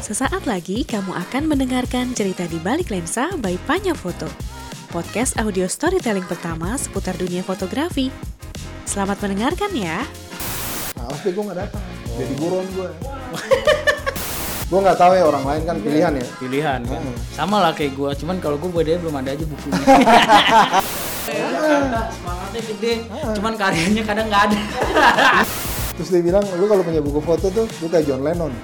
Sesaat lagi kamu akan mendengarkan cerita di balik lensa by Panya Foto. Podcast audio storytelling pertama seputar dunia fotografi. Selamat mendengarkan ya. Awas deh gue gak datang. Jadi buron gue. gue gak tahu ya orang lain kan pilihan ya. pilihan kan Hmm. sama lah kayak gue cuman kalau gue bedanya belum ada aja bukunya semangatnya gede cuman karyanya kadang nggak ada Terus dia bilang, lu kalau punya buku foto tuh, lu kayak John Lennon.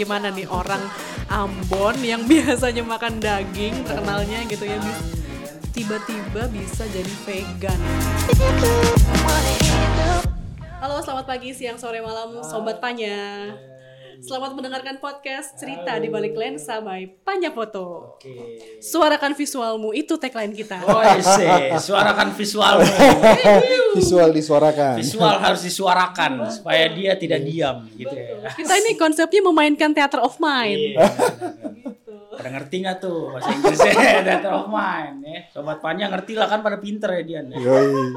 gimana nih orang Ambon yang biasanya makan daging terkenalnya gitu ya tiba-tiba bisa jadi vegan. Halo, selamat pagi, siang, sore, malam, sobat Panya. Selamat mendengarkan podcast cerita di balik lensa by Panya Foto. Suarakan visualmu itu tagline kita. oh ese suarakan visual Visual disuarakan. visual harus disuarakan supaya dia tidak diam gitu ya Kita ini konsepnya memainkan theater of mind. Iya. pada ngerti nggak tuh bahasa Inggrisnya Theater of Mind ya sobat Panya ngerti lah kan pada pinter ya Dian ya. Yoi.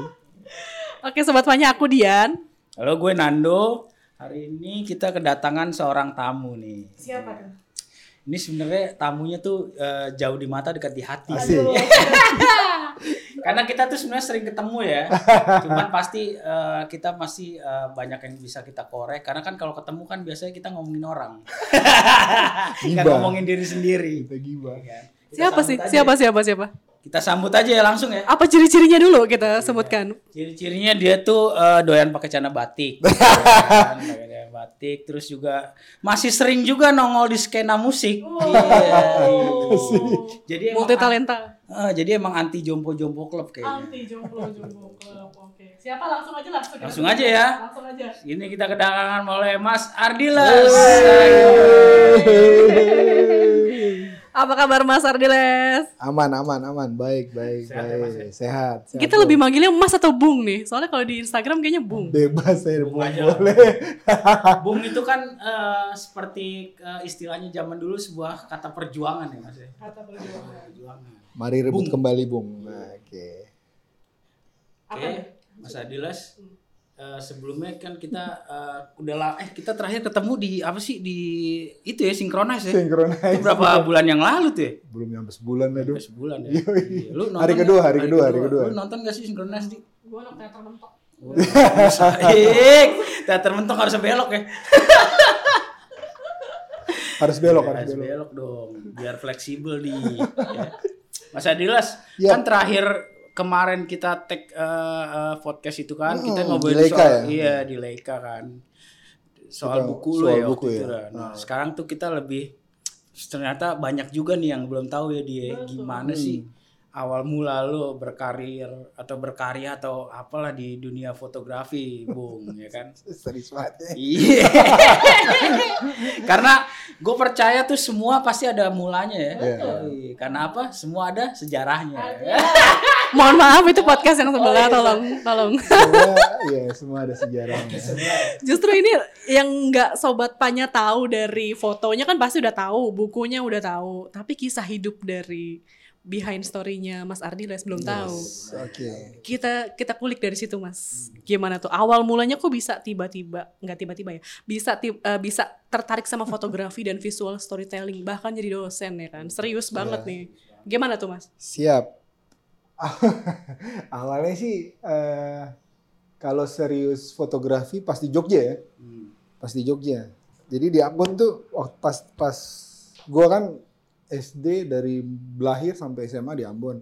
Oke, sobat Panya, aku Dian. halo gue Nando hari ini kita kedatangan seorang tamu nih Siapa tuh? ini sebenarnya tamunya tuh eh, jauh di mata dekat di hati Asik. karena kita tuh sebenarnya sering ketemu ya cuman pasti eh, kita masih eh, banyak yang bisa kita korek karena kan kalau ketemu kan biasanya kita ngomongin orang nggak ngomongin diri sendiri Kita gibah. Ya kan? Kita Siapa sih? aja. Siapa siapa siapa? Kita sambut aja ya langsung ya Apa ciri-cirinya dulu kita sebutkan? ciri-cirinya dia tuh eh, doyan pakai celana batik Ya kan? Pakai batik terus juga masih sering juga nongol di skena musik Iya, iya. jadi emang Multi talenta. eh, jadi emang anti jompo-jompo klub kayaknya Anti jomblo club. Oke. Siapa langsung aja lah. segera. Langsung aja ya. Langsung aja. Ini kita kedatangan oleh Mas Ardiles. Apa kabar Mas Ardiles? Aman, aman, aman. Baik, baik, baik. Sehat. sehat. Kita lebih manggilnya Mas atau Bung nih? Soalnya kalau di Instagram kayaknya Bung. bebas saya Bung boleh. aja lah. Bung itu kan eh, seperti eh, istilahnya zaman dulu sebuah kata perjuangan ya Mas. ya? Kata perjuangan. Perjuangan. Mari rebut kembali, Bung. Nah, Oke. Oke, Mas Ardiles. Eh, sebelumnya kan kita eh, udah lah eh kita terakhir ketemu di apa sih di itu ya sinkronize ya. Synchronize. Itu berapa bulan yang lalu tuh ya? Belum nyampe sebulan aduh. Hampir sebulan ya. Iya. Lu Hari nonton kedua, nggak? hari kedua, hari kedua. Lu nonton gak sih sinkronize di? Gue anak teater mentok. Teater mentok harus belok ya. Harus belok, harus harus belok. belok dong, biar fleksibel di. ya. Mas Adilas, Ya. kan terakhir kemarin kita tag eh, eh, podcast itu kan, kita Hmm, ngobrolin di Leica soal ya? iya di Leica kan, soal Kita- buku lo soal ya buku waktu ya. itu kan. Nah, Nah. sekarang tuh kita lebih ternyata banyak juga nih yang belum tahu ya dia gimana sih awal mula lo berkarir atau berkarya atau apalah di dunia fotografi, Bung, ya kan? Serius banget ya. Iya. Karena gue percaya tuh semua pasti ada mulanya ya. Iya. Iya. Karena apa? Semua ada sejarahnya. Mohon maaf itu podcast yang sebelah tolong tolong. Semua, ya, semua ada sejarahnya. Justru ini yang nggak sobat Panya tahu dari fotonya kan pasti udah tahu, bukunya udah tahu, tapi kisah hidup dari behind story-nya Mas Ardiles belum tahu. Oke. Kita kita kulik dari situ Mas. Gimana tuh awal mulanya kok bisa tiba-tiba nggak tiba-tiba ya, bisa ti- eh, bisa tertarik sama fotografi dan visual storytelling bahkan jadi dosen ya kan. Serius banget nih. Gimana tuh Mas? Siap. Awalnya sih eh, kalau serius fotografi pasti Jogja ya, Hmm. pasti Jogja. Jadi di Ambon tuh waktu pas pas gua kan SD dari lahir sampai SMA di Ambon.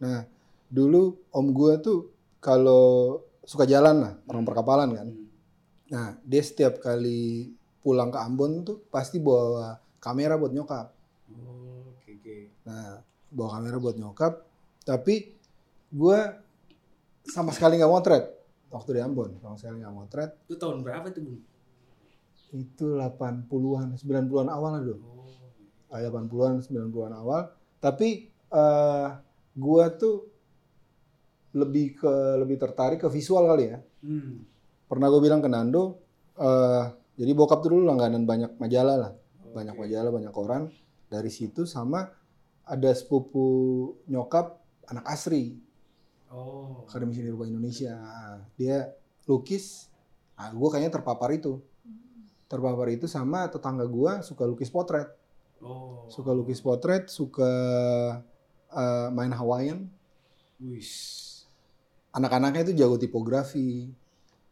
Nah dulu om gua tuh kalau suka jalan lah orang perkapalan kan. Hmm. Nah dia setiap kali pulang ke Ambon tuh pasti bawa kamera buat nyokap. Oh, oke oke. Nah, bawa kamera buat nyokap, tapi gue sama sekali nggak motret waktu di Ambon, sama sekali nggak motret. Itu tahun berapa tuh, Bung? Itu 80-an, 90-an awal lah dulu. Oh. Ah, 80-an, 90-an awal. Tapi eh gue tuh lebih ke lebih tertarik ke visual kali ya. Hmm. Pernah gue bilang ke Nando, eh jadi bokap tuh dulu langganan banyak majalah lah, banyak majalah, banyak koran. Dari situ sama ada sepupu nyokap anak asri Oh. Akademi Seni Rupa Indonesia. Dia lukis Nah, gue kayaknya terpapar itu. Terpapar itu sama tetangga gue suka lukis potret. Oh. Suka lukis potret, suka eh, main Hawaiian. Wis. Anak-anaknya itu jago tipografi,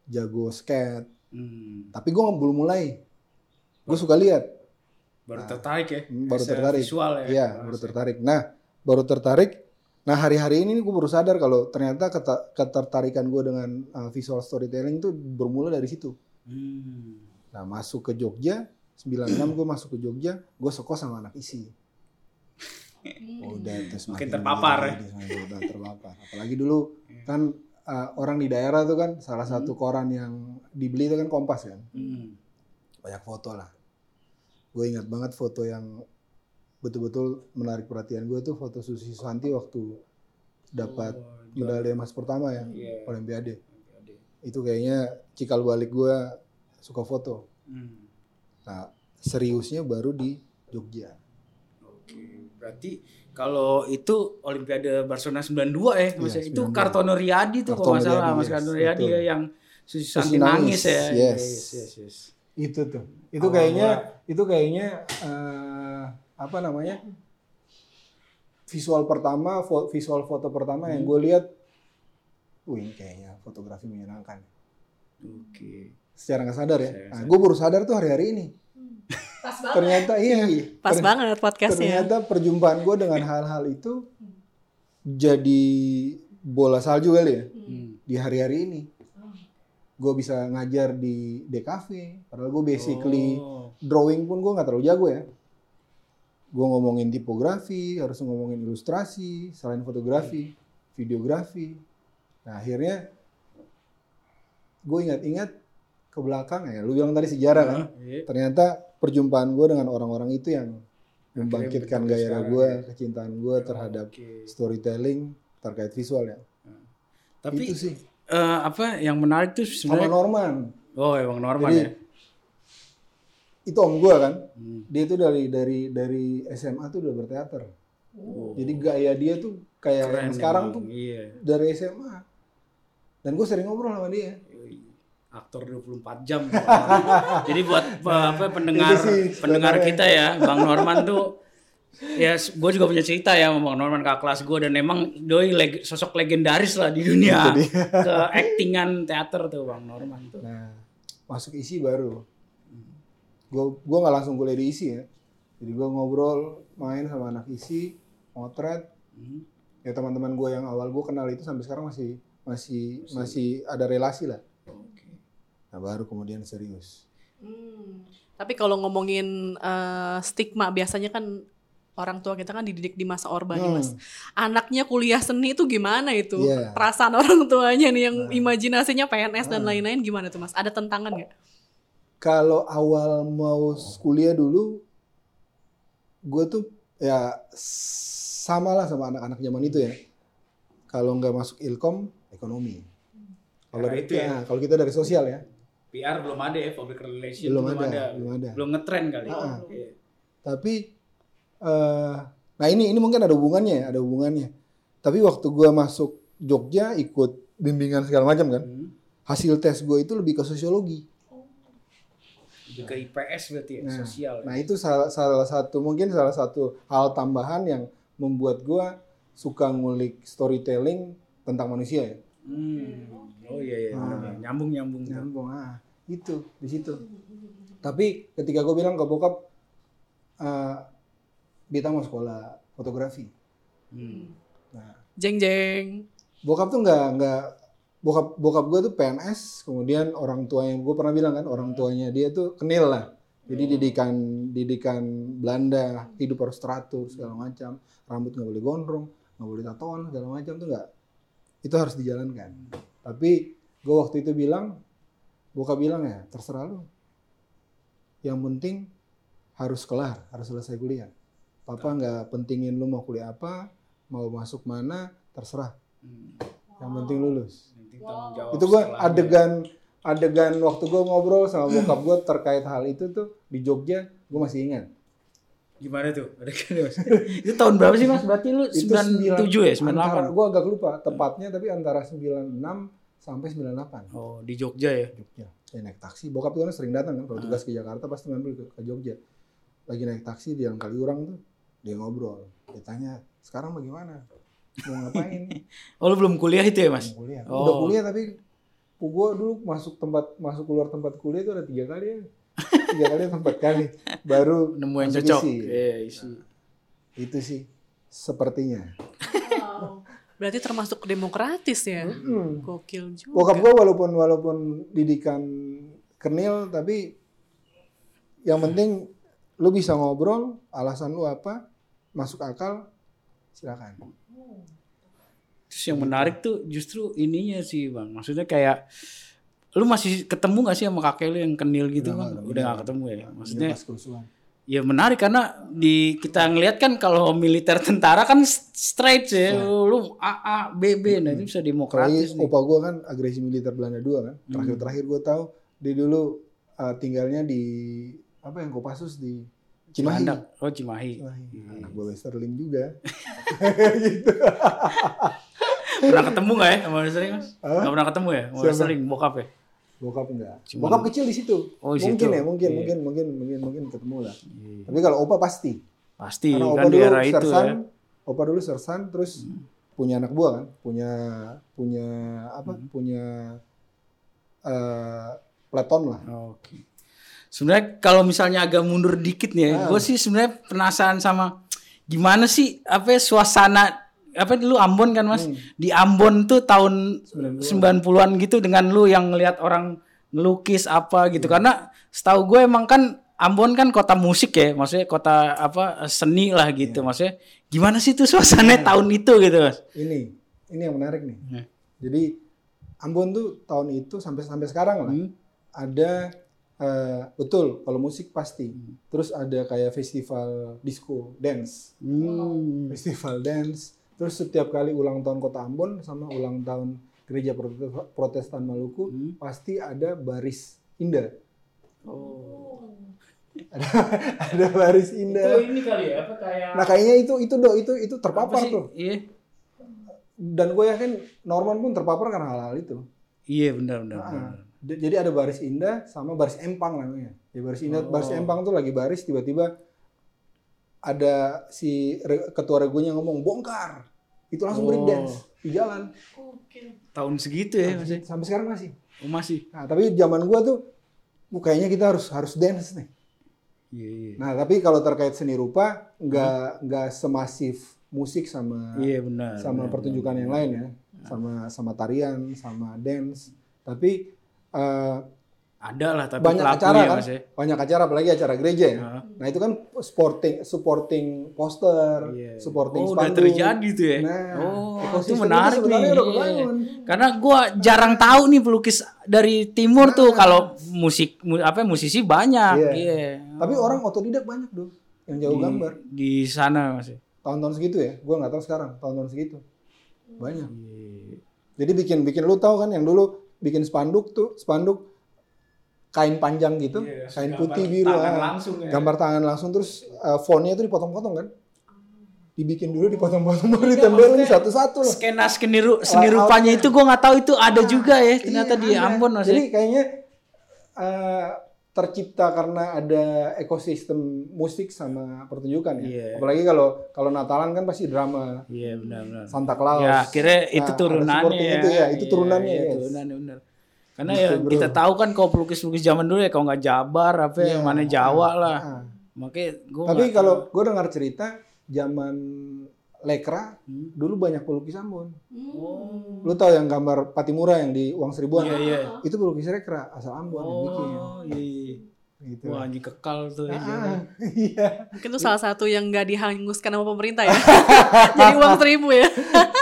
jago skate. Hmm. Tapi gue belum mulai. Gue suka lihat, Baru tertarik ya? Hmm, baru tertarik. Visual ya? Iya, baru tertarik. Nah, baru tertarik. Nah, hari-hari ini gue baru sadar kalau ternyata ketertarikan gue dengan uh, visual storytelling itu bermula dari situ. Hmm. Nah, masuk ke Jogja, 96 gue masuk ke Jogja, gue sekos sama anak isi. Udah terus Makin makin terpapar ya. jadi, jadi, udah terpapar. Apalagi dulu kan uh, orang di daerah tuh kan salah satu koran yang dibeli itu kan Kompas kan. Hmm. Banyak foto lah. Gue ingat banget foto yang betul-betul menarik perhatian gue tuh foto Susi Susanti waktu dapat Oh, medali emas pertama yang Iya. Olimpiade. Itu kayaknya cikal balik gue suka foto. Hmm. Nah, seriusnya baru di Jogja. Oke, berarti kalau itu Olimpiade Barcelona 92 ya, Mas. Iya, itu 92. Kartono Riyadi tuh kalau nggak salah, Riyadi, Mas yes, Kartono Riyadi betul. ya yang Santi nangis, nangis ya. yes. yes, yes, yes. Itu tuh. Itu Awal kayaknya itu kayaknya eh, apa namanya? Visual pertama, fo- visual foto pertama yang gue lihat Wih, ini kayaknya fotografi menyenangkan. Oke. Secara nggak sadar ya. Nah, gue baru sadar tuh hari-hari ini. Pas banget. Ternyata iya. Pas Ter- banget podcastnya. Ternyata perjumpaan gue dengan hal-hal itu jadi bola salju kali ya Hmm. di hari-hari ini. Gue bisa ngajar di DKV, padahal gue basically Oh. drawing pun gue nggak terlalu jago ya. Gue ngomongin tipografi, harus ngomongin ilustrasi, selain fotografi, videografi. Nah akhirnya gue ingat-ingat ke belakang ya, lu bilang tadi sejarah kan. Iya. Ternyata perjumpaan gue dengan orang-orang itu yang membangkitkan sekarang gue, ya. kecintaan gue terhadap Oke. storytelling terkait visual ya. Tapi itu sih. eh, apa yang menarik tuh Sama sebenarnya Norman. Oh, emang Norman Jadi, ya. Itu om gue kan. Hmm. Dia tuh dari dari dari SMA tuh udah berteater. Jadi gaya dia tuh kayak Keren yang sekarang emang. tuh Iya. dari SMA. Dan gue sering ngobrol sama dia. Aktor 24 jam. Jadi buat apa, apa pendengar sih pendengar kita ya, Bang Norman tuh ya gue juga punya cerita ya sama Bang Norman kakak kelas gue dan emang doi leg- sosok legendaris lah di dunia ke actingan teater tuh Bang Norman tuh. Nah, masuk isi baru. Gue gua nggak langsung kuliah di isi ya. Jadi gue ngobrol, main sama anak isi, motret. Hmm. Ya teman-teman gue yang awal gue kenal itu sampai sekarang masih masih masih ada relasi lah. Nah baru kemudian serius. Hmm. Tapi kalau ngomongin eh, stigma biasanya kan orang tua kita kan dididik di masa orba nih Hmm. mas. Anaknya kuliah seni itu gimana itu? Iya. Perasaan orang tuanya nih yang imajinasinya PNS dan lain-lain gimana tuh mas? Ada tentangan nggak? Kalau awal mau kuliah dulu, gue tuh ya sama lah sama anak-anak zaman itu ya. Kalau nggak masuk ilkom, ekonomi. Kalau itu ya? nah, kalau kita dari sosial ya. PR belum ada ya, public relation Belum belum, ada, ada, belum ada. belum ngetren kali. Ah. Iya. Tapi eh nah ini ini mungkin ada hubungannya ya, ada hubungannya. Tapi waktu gua masuk Jogja ikut bimbingan segala macam kan. Hmm. Hasil tes gue itu lebih ke sosiologi. Lebih ke IPS berarti ya, Nah, sosial. ya. Nah, itu salah, salah satu mungkin salah satu hal tambahan yang membuat gua suka ngulik storytelling tentang manusia ya. Hmm. Oh iya iya, Nah. nyambung nyambung. Nyambung ah, itu di situ. Tapi ketika gue bilang ke bokap eh Bita mau sekolah fotografi. Hmm. Nah, Jeng jeng. bokap tuh nggak nggak bokap bokap gue tuh PNS kemudian orang tua yang gue pernah bilang kan orang tuanya dia tuh kenil lah jadi didikan didikan Belanda hidup harus teratur segala macam rambut nggak boleh gondrong nggak boleh tatoan segala macam tuh nggak itu harus dijalankan tapi gue waktu itu bilang bokap bilang ya terserah lu yang penting harus kelar harus selesai kuliah papa nggak pentingin lu mau kuliah apa mau masuk mana terserah Hmm. yang penting lulus jawab itu gue adegan adegan waktu gue ngobrol sama bokap gue terkait hal itu tuh di Jogja gue masih ingat Gimana tuh? Ada kan mas? itu tahun berapa sih mas? Berarti lu itu 97 ya? 98? gue agak lupa tepatnya tapi antara 96 sampai 98 Oh di Jogja ya? Jogja. Saya naik taksi. Bokap tuh kan sering datang kan. Kalau tugas ke Jakarta pasti ngambil ke, ke Jogja. Lagi naik taksi di jalan Kaliurang tuh dia ngobrol. Dia tanya sekarang bagaimana? Mau ngapain? Oh lu belum kuliah itu ya mas? Mau kuliah. Oh. udah kuliah tapi gue dulu masuk tempat masuk keluar tempat kuliah itu ada tiga kali ya. Tiga kali atau empat kali. Baru Nemu yang cocok. isi. Iya isi. itu sih sepertinya Berarti termasuk demokratis ya. Mm. Gokil juga. Bokap gue walaupun walaupun didikan kenil tapi yang penting lu bisa ngobrol, alasan lu apa, masuk akal, silakan. Terus yang menarik tuh justru ininya sih bang. Maksudnya kayak lu masih ketemu gak sih sama kakek lu yang kenil gitu Udah gak ketemu ya? Maksudnya Pas kerusuhan. Ya menarik karena di kita ngelihat kan kalau militer tentara kan straight ya. Lu AA, BB, nah itu bisa demokratis Apalagi nih. opa gue kan agresi militer Belanda 2 kan. Terakhir-terakhir gue tahu dia dulu uh, tinggalnya di apa yang Kopassus di Cimahi. Cimandak. Oh Cimahi. Cimahi. Anak gue Westerling juga. Pernah ketemu gak ya sama Wrestling mas? Hah? Gak pernah ketemu ya sama? Wrestling bokap ya? Bokap enggak. Cimahi. Bokap kecil di situ. Oh, di mungkin situ. ya, mungkin, Iya. mungkin, mungkin, mungkin, mungkin ketemu lah. Tapi kalau opa pasti. Pasti Karena kan opa di dulu era itu sersan, ya. Hmm. opa dulu sersan, terus punya anak buah kan, punya punya apa? Hmm. Punya eh peleton lah. Oke. Sebenarnya kalau misalnya agak mundur dikit nih, ya, Ah. gue sih sebenarnya penasaran sama gimana sih apa ya, suasana apa lu Ambon kan Mas? Hmm. Di Ambon tuh tahun 90-an gitu dengan lu yang ngelihat orang ngelukis apa gitu. Hmm. Karena setahu gue emang kan Ambon kan kota musik ya, maksudnya kota apa seni lah gitu. Iya. Maksudnya gimana sih tuh suasananya tahun itu gitu, Mas? Ini, ini yang menarik nih. Hmm. Jadi Ambon tuh tahun itu sampai sampai sekarang lah Hmm. ada eh, betul kalau musik pasti. Hmm. Terus ada kayak festival disco dance. Hmm. festival dance. Terus setiap kali ulang tahun Kota Ambon sama ulang tahun Gereja Protes- Protestan Maluku Hmm. pasti ada baris indah. Oh. Ada, ada baris Itu indah. ini kali ya, apa kayak Nah kayaknya itu itu do itu itu apa terpapar tuh. Iya. Dan gue yakin Norman pun terpapar karena hal-hal itu. Iya benar benar. Nah, benar. Jadi ada baris indah sama baris empang namanya. Ya baris indah, Oh. baris empang tuh lagi baris tiba-tiba ada si re- ketua regunya ngomong bongkar. Itu langsung Oh. break dance di jalan. Tahun segitu ya masih. Sampai sekarang masih. Oh, masih. Nah, tapi zaman gua tuh "Uh, kayaknya kita harus harus dance nih. Iya iya. Nah, tapi kalau terkait seni rupa nggak nggak semasif musik sama Iya benar. sama benar, pertunjukan benar. yang lain ya. Sama sama tarian, sama dance. Tapi eh, Ada lah tapi banyak acara kan, Mas, ya. banyak acara apalagi acara gereja ya. Heeh. Nah, itu kan supporting supporting poster, Iya. supporting Oh, udah spanduk. terjadi tuh ya. Nah, oh, itu menarik nih. udah Iya. Karena gua jarang tahu nih pelukis dari timur tuh kalau musik mu- apa musisi banyak. Iya. Iya. Tapi orang otodidak banyak dong yang jago di, gambar. di sana Mas. ya. Tahun-tahun segitu ya, gua nggak tahu sekarang. Tahun-tahun segitu banyak. Iya. Jadi bikin bikin lu tahu kan yang dulu bikin spanduk tuh spanduk kain panjang gitu, Iya, kain gambar putih biru, tangan ah. langsung ya. gambar tangan langsung terus uh, fontnya itu dipotong-potong kan, dibikin dulu dipotong-potong baru ditempelin satu-satu loh. Skena seni, ru- seni rupanya itu gua nggak tahu itu ada juga ya ternyata Iya, di. Ambon Mas. ya. Jadi kayaknya uh, tercipta karena ada ekosistem musik sama pertunjukan ya. Iya. Apalagi kalau kalau Natalan kan pasti drama Iya benar-benar. Santa Claus. Ya, akhirnya itu Nah, turunannya ya. itu ya, itu Iya, turunannya, iya, yes. turunannya benar. Karena Gitu, ya bro. kita tahu kan kalau pelukis-pelukis zaman dulu ya kalau nggak Jabar apa ya, Iya, mana Jawa lah. ah. Makanya gua Tapi kalau gue dengar cerita zaman Lekra Hmm. dulu banyak pelukis Ambon. Oh. Lu tahu yang gambar Patimura yang di uang seribuan? Iya, iya. Itu pelukis Lekra asal Ambon yang bikin. Oh, iya. Iya. Gitu. Wah, anjing kekal tuh ya. Ah, iya. Mungkin itu salah satu yang nggak dihanguskan sama pemerintah ya. Jadi uang seribu ya.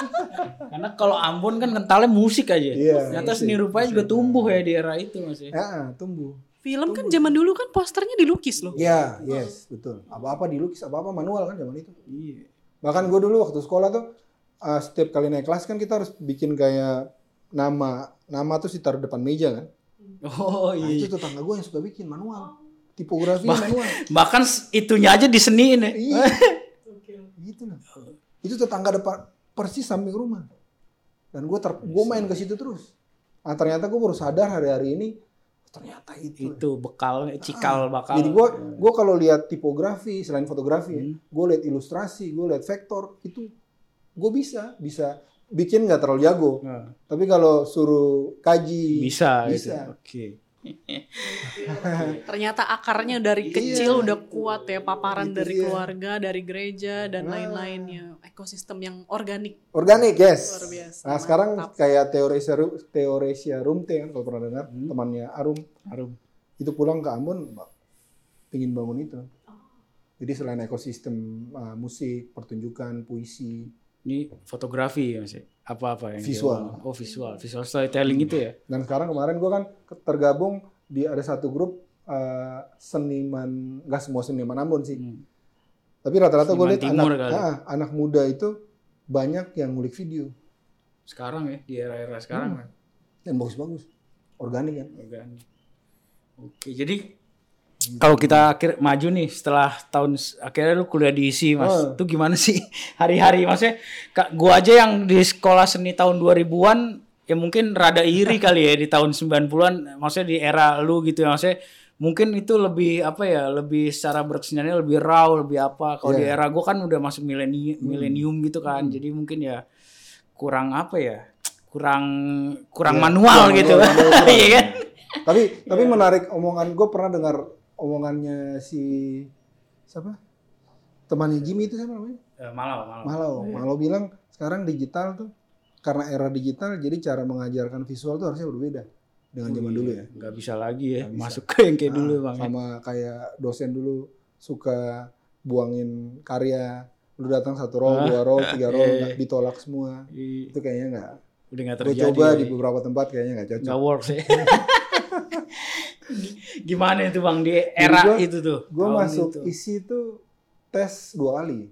Karena kalau Ambon kan kentalnya musik aja. Iya, Ternyata seni rupanya juga tumbuh ya di era itu Mas ya. Ah, tumbuh. Film kan zaman dulu kan posternya dilukis loh. Iya, yes, betul. Apa-apa dilukis, apa-apa manual kan zaman itu. Iya. Bahkan gue dulu waktu sekolah tuh uh, setiap kali naik kelas kan kita harus bikin kayak nama nama tuh ditaruh depan meja kan. Oh, Nah, iya. itu tetangga gue yang suka bikin manual. Tipografi manual. Bahkan itunya aja diseniin ya. Iya. gitu lah. Itu tetangga depan persis samping rumah. Dan gue ter gue main ke situ terus. Nah ternyata gue baru sadar hari-hari ini ternyata itu. Itu bekal, cikal bakal. Jadi gue gua kalau lihat tipografi selain fotografi, Hmm. gue lihat ilustrasi, gue lihat vektor itu gue bisa bisa bikin nggak terlalu jago. Nah, Tapi kalau suruh kaji bisa, gitu. bisa. Oke. Ternyata akarnya dari Iya. kecil udah kuat ya paparan dari dia. keluarga, dari gereja dan Ah. lain-lainnya. Ekosistem yang organik. Organik, yes. Luar biasa, Nah, sekarang mantap. kayak Teoresia Teoresia Rumte kan kalau pernah dengar, Hmm. temannya Arum, Harum. itu pulang ke Ambon pingin bangun itu. Jadi selain ekosistem uh, musik, pertunjukan, puisi, Ini fotografi ya Mas. ya? Apa-apa yang dia Visual. mau? Oh, visual. Visual storytelling itu ya. dan sekarang kemarin gue kan tergabung di ada satu grup uh, seniman, nggak semua seniman Ambon sih, Hmm. tapi rata-rata gue Seniman lihat anak, kali. ah, anak muda itu banyak yang ngulik video Sekarang ya, di era-era sekarang Hmm. kan. dan bagus-bagus, organik kan. Organik. Oke, jadi kalau kita akhir maju nih setelah tahun akhirnya lu kuliah di ISI mas, Oh. itu gimana sih hari-hari? Maksudnya? Kak, gua aja yang di sekolah seni tahun 2000-an ya mungkin rada iri kali ya di tahun 90-an, maksudnya di era lu gitu ya. Maksudnya mungkin itu lebih apa ya lebih secara berkeseniannya lebih raw lebih apa. Kalau di Iya. era gua kan udah masuk milenium milenium gitu kan. Jadi mungkin ya kurang apa ya kurang kurang Iya, manual kurang gitu. iya kan? tapi tapi menarik omongan gue pernah dengar omongannya si siapa? Temannya Jimmy itu siapa namanya? Eh, malau malau. Malau. Malau bilang sekarang digital tuh karena era digital jadi cara mengajarkan visual tuh harusnya berbeda dengan zaman dulu ya. Nggak bisa lagi ya Nggak bisa. masuk ke yang kayak dulu Nah, bang ya. sama kayak dosen dulu suka buangin karya lu datang satu row Ah, dua row tiga row iya, nggak ditolak semua. Ih, itu kayaknya nggak udah nggak gue terjadi coba ya. di beberapa tempat kayaknya nggak cocok. Nggak works ya gimana itu bang di era gua- itu tuh gue masuk itu. isi tuh tes dua kali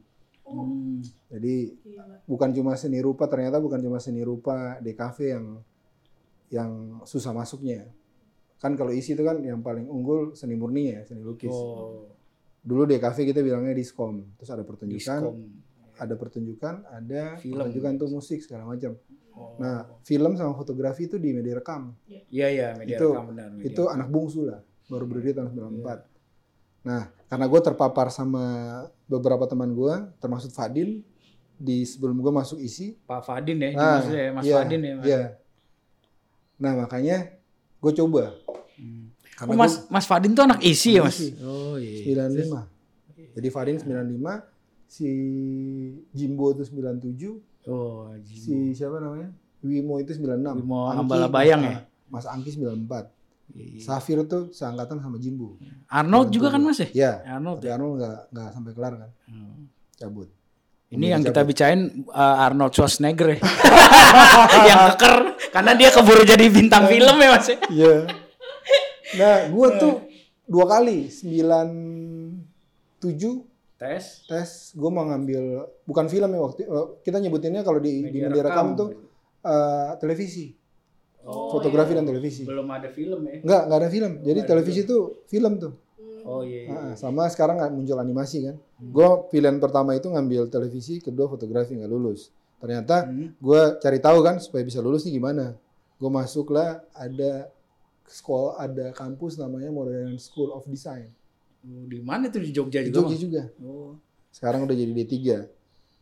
Hmm. Jadi bukan cuma seni rupa ternyata bukan cuma seni rupa DKV yang yang susah masuknya. Kan kalau isi itu kan yang paling unggul seni murni ya, seni lukis. oh Dulu DKV kita bilangnya diskom. Terus ada pertunjukan, diskom ada pertunjukan, ada Film. pertunjukan tuh musik segala macam. Nah, film sama fotografi itu di media rekam. iya iya media itu- rekam benar media. Itu anak bungsu lah, baru berdiri tahun 94. Nah, karena gue terpapar sama beberapa teman gue, termasuk Fadil, di sebelum gue masuk isi, Pak Fadin ya ini Ah, maksudnya ya, Mas iya, Fadin ya Mas. Iya. Nah makanya gue coba. Hmm. Karena Oh, Mas Mas Fadin tuh anak isi ya Mas Isi. oh iya gue 95. Jadi Fadin 95, si Jimbo itu 97, oh si siapa namanya? Wimo itu 96. Wimo Hambala Bayang ya? Mas Angki 94. Iya. Safir tuh seangkatan sama Jimbo. Arnold juga kan Mas ya Iya. Arnold Tapi Arnold nggak nggak sampai kelar kan, Hmm. cabut. Ini Ambil yang kita cabut. bicarain uh, Arnold Schwarzenegger ya. yang keker karena dia keburu jadi bintang film ya Mas. ya. Iya. Nah, gue tuh dua kali 97 Tes. Tes gue mau ngambil bukan film ya waktu eh, kita nyebutinnya kalau di di media rekam tuh eh, televisi. Oh, fotografi iya. dan televisi. Belum ada film ya. nggak nggak ada film. Jadi televisi tuh film tuh. Oh iya. iya. Ah, sama sekarang nggak muncul animasi kan. Gue pilihan pertama itu ngambil televisi kedua fotografi nggak lulus. Ternyata Hmm. gue cari tahu kan supaya bisa lulus nih gimana. Gue masuk lah ada sekolah ada kampus namanya Modern School of Design Oh, di mana tuh di Jogja di juga? Jogja juga Oh. sekarang udah jadi D3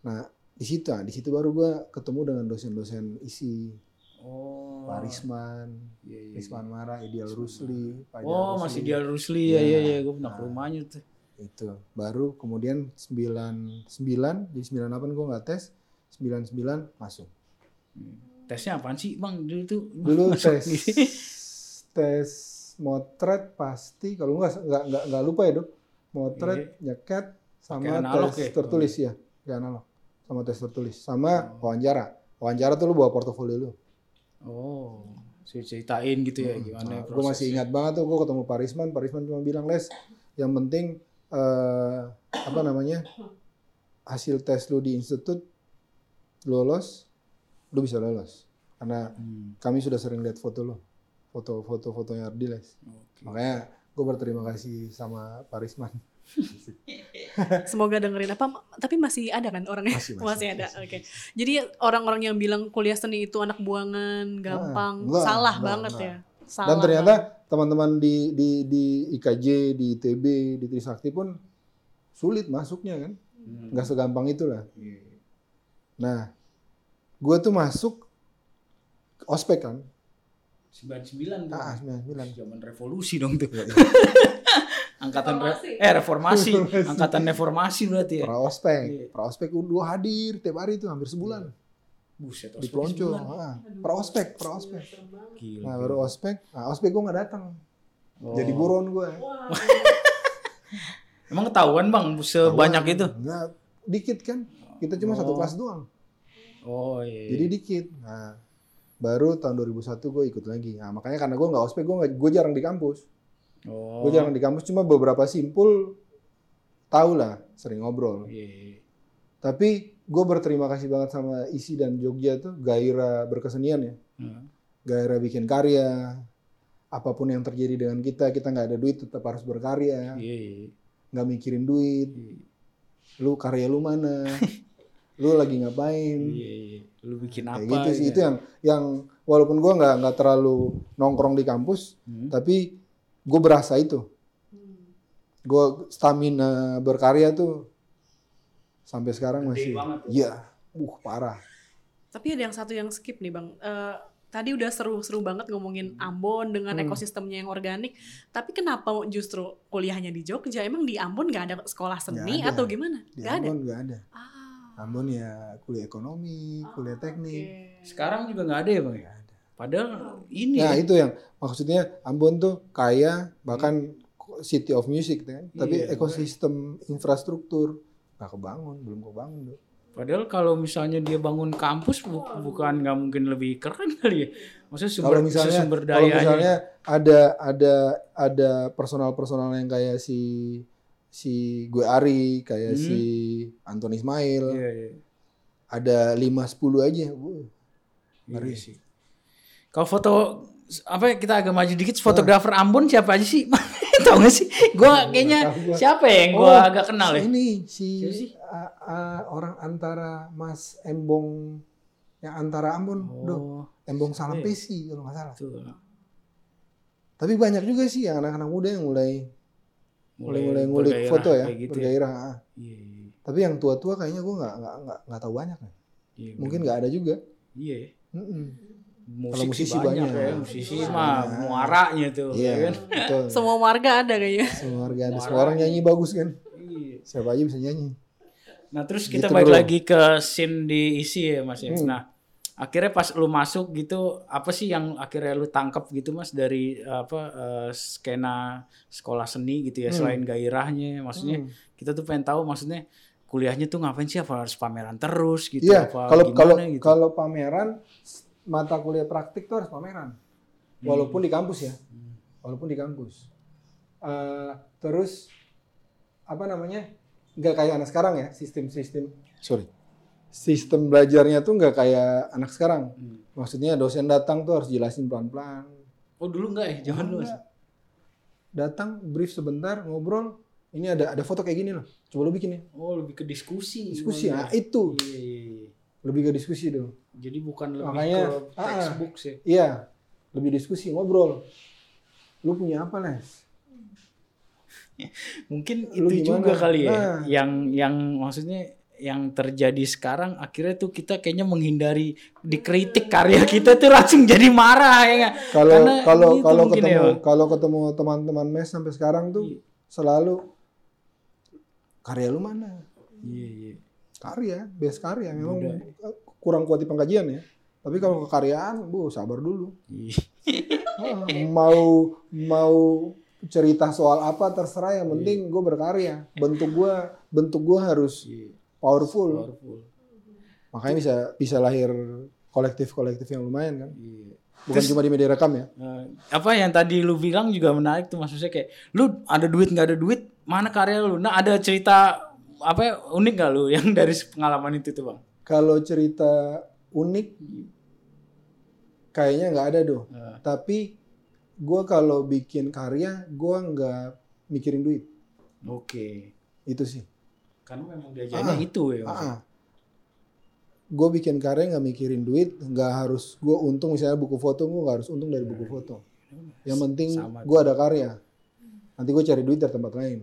nah di situ ah, di situ baru gue ketemu dengan dosen-dosen isi Oh. Pak Risman, Iya, iya. Risman Mara, Ideal Rusli, Pak Oh, Jar masih Rusli. dia Rusli ya, Iya. iya, iya, gue pernah ke Nah. rumahnya tuh. itu baru kemudian 99 di 98 gue nggak tes 99 masuk Tesnya apaan sih, Bang? Dulu tuh dulu tes tes motret pasti kalau nggak nggak nggak nggak lupa ya dok. Motret nyekat sama Pakai analog tes ya? tertulis ya pakai analog. Sama tes tertulis. Sama Oh. wawancara. Wawancara tuh lu bawa portofolio lu. Oh, ceritain gitu ya gimana gue Nah, masih ingat banget tuh gue ketemu Pak Risman. Pak Risman cuma bilang les yang penting eh, apa namanya hasil tes lu di institut lolos lu bisa lolos. Karena Hmm, kami sudah sering lihat foto lu foto-foto fotonya Ardi les oke. makanya gue berterima kasih sama Pak Risman Semoga dengerin apa tapi masih ada kan orangnya? Masih, masih, ada. masih, Oke. Jadi orang-orang yang bilang kuliah seni itu anak buangan, gampang, enggak, salah enggak, banget enggak. ya. Salah Dan ternyata teman-teman di di di IKJ, di ITB, di Trisakti pun sulit masuknya kan. Hmm. Nggak segampang itulah. Iya. Nah, gue tuh masuk ospek kan. 99 tuh. Ah, 99. Zaman revolusi dong tuh. Iya, Angkatan re- Reformasi. eh reformasi, angkatan reformasi berarti ya. Pra ospek, Iya. pra ospek dua hadir tiap hari tuh hampir sebulan Buset, di sebulan. Ah, pra ospek, pra ospek. Gila. Nah baru ospek, nah ospek gue nggak datang. Oh. Jadi buron gue. Emang ketahuan bang sebanyak itu? Enggak, dikit kan. Kita cuma satu Oh. kelas doang. Oh iya. Jadi dikit. Nah, baru tahun 2001 gue ikut lagi. Nah, makanya karena gue nggak ospek, gue gue jarang di kampus. oh. Gue jarang di kampus, cuma beberapa simpul tahu lah, sering ngobrol. Iya, iya. Tapi gue berterima kasih banget sama Isi dan Jogja tuh gairah berkesenian ya. Hmm. Gairah bikin karya. Apa pun yang terjadi dengan kita, kita nggak ada duit tetap harus berkarya. Iya. Nggak mikirin duit. Iya. Lu karya lu mana? lu lagi ngapain? Iya. Lu bikin apa? Kayak gitu sih ya? itu yang yang walaupun gua nggak nggak terlalu nongkrong di kampus, Hmm. tapi gue berasa itu. Gue stamina berkarya tuh sampai sekarang Gede masih. ya? Iya, uh parah. Tapi ada yang satu yang skip nih bang. Eh, tadi udah seru-seru banget ngomongin Ambon dengan Hmm. ekosistemnya yang organik. Tapi kenapa justru kuliahnya di Jogja? Emang di Ambon nggak ada sekolah seni ada. atau gimana? Di Nggak ada. Ambon nggak ada. Ah, Ambon ya kuliah ekonomi, kuliah teknik. oke. Sekarang juga nggak ada ya bang? ya? Padahal ini Nah ya. itu yang maksudnya Ambon tuh kaya bahkan city of music kan, tapi Iya. ekosistem infrastruktur nggak kebangun, belum kebangun. Tuh. Padahal kalau misalnya dia bangun kampus bu- bukan nggak mungkin lebih keren kali ya. Maksudnya sumber, Kalau misalnya, sumber kalau dayanya. misalnya ada ada ada personal-personal yang kayak si si gue Ari, kayak Hmm. si Anton Ismail, Iya, iya. ada 5 10 aja. Wuh, ngeri Iya sih. Kalau foto apa ya, kita agak maju dikit fotografer Ambon siapa aja sih? Tahu gak sih? Gua kayaknya siapa ya yang gua Oh, agak kenal ya? Ini si a- a- orang antara Mas Embong yang antara Ambon. Oh, Embong Salam Iya. Pesi kalau nggak salah. tuh. Tapi banyak juga sih yang anak-anak muda yang mulai mulai mulai ngulik bergairah foto ya, kayak gitu ya. bergairah. Iya, iya, Tapi yang tua-tua kayaknya gue nggak nggak nggak nggak tahu banyak. nih. iya, Mungkin nggak ada juga. Iya. Mm-mm. Musik Kalau musisi banyak, banyak. ya. Musisi Musisi mah banyak. muaranya tuh. Iya, ya kan? betul. Semua warga ada kayaknya. Semua warga ada. Semua orang nyanyi bagus kan. Iya. Siapa aja bisa nyanyi. Nah terus kita Gitu, balik lagi ke scene di isi ya mas ya. Hmm. Nah akhirnya pas lu masuk gitu apa sih yang akhirnya lu tangkap gitu mas dari apa eh, skena sekolah seni gitu ya Hmm. selain gairahnya maksudnya Hmm. kita tuh pengen tahu maksudnya kuliahnya tuh ngapain sih apa harus pameran terus gitu Iya, apa kalau gimana kalau gitu. kalau pameran mata kuliah praktik tuh harus pameran. Hmm. Walaupun di kampus ya. Walaupun di kampus. Eh, terus apa namanya? nggak kayak anak sekarang ya, sistem-sistem sorry. Sistem belajarnya tuh nggak kayak anak sekarang. Hmm. Maksudnya dosen datang tuh harus jelasin pelan-pelan. Oh dulu enggak ya jangan lu mas. Enggak. Datang brief sebentar ngobrol. Ini ada ada foto kayak gini loh. Coba lu bikin ya. Oh lebih ke diskusi. Diskusi. Nah, itu Iya, iya, iya. lebih ke diskusi dong. Jadi bukan lebih Makanya, ke ah, textbook sih. Iya, lebih diskusi, ngobrol. Lu punya apa, Les? Mungkin Lu itu gimana? juga kali ya Nah. yang yang maksudnya yang terjadi sekarang akhirnya tuh kita kayaknya menghindari dikritik karya kita tuh langsung jadi marah ya? Kalau Karena kalau gitu kalau ketemu ya, kalau ketemu teman-teman mes sampai sekarang tuh Iya. selalu karya lu mana? Iya iya. Karya, best karya. Memang Udah. kurang kuat di pengkajian ya. Tapi kalau kekaryaan, bu sabar dulu. Iya. Ah, mau mau cerita soal apa terserah yang penting gue berkarya. Bentuk gue bentuk gue harus Iya. Powerful. Powerful. Makanya bisa bisa lahir kolektif-kolektif yang lumayan kan. Iya. Bukan Terus- cuma di media rekam ya. Eh, apa yang tadi lu bilang juga menarik tuh maksudnya kayak lu ada duit nggak ada duit mana karya lu nah ada cerita apa ya, unik gak lu yang dari pengalaman itu tuh bang Kalau cerita unik kayaknya nggak ada doh. Eh, Tapi gue kalau bikin karya gue nggak mikirin duit. oke Itu sih. Karena memang diajarnya Ah, itu ya. Ah, gue bikin karya nggak mikirin duit, nggak harus gue untung misalnya buku foto gue nggak harus untung dari buku foto. Yang penting gue ada karya. Nanti gue cari duit dari tempat lain.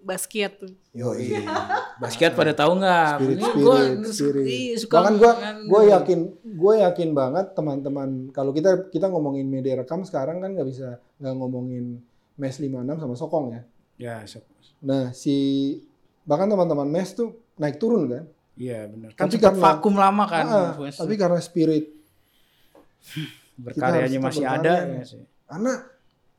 Basket tuh. Yo iya. Basket pada tahu nggak? Spirit, Ini spirit, gua spirit. iya, suka Bahkan gue kan, gue yakin gue yakin banget teman-teman kalau kita kita ngomongin media rekam sekarang kan nggak bisa nggak ngomongin mes 56 sama sokong ya. Ya, Nah si bahkan teman-teman mes tuh naik turun kan. iya benar. Kan Tapi karena- vakum lama kan. Ah, tapi karena spirit berkaryanya masih tetap ada berkarya. ya sih. karena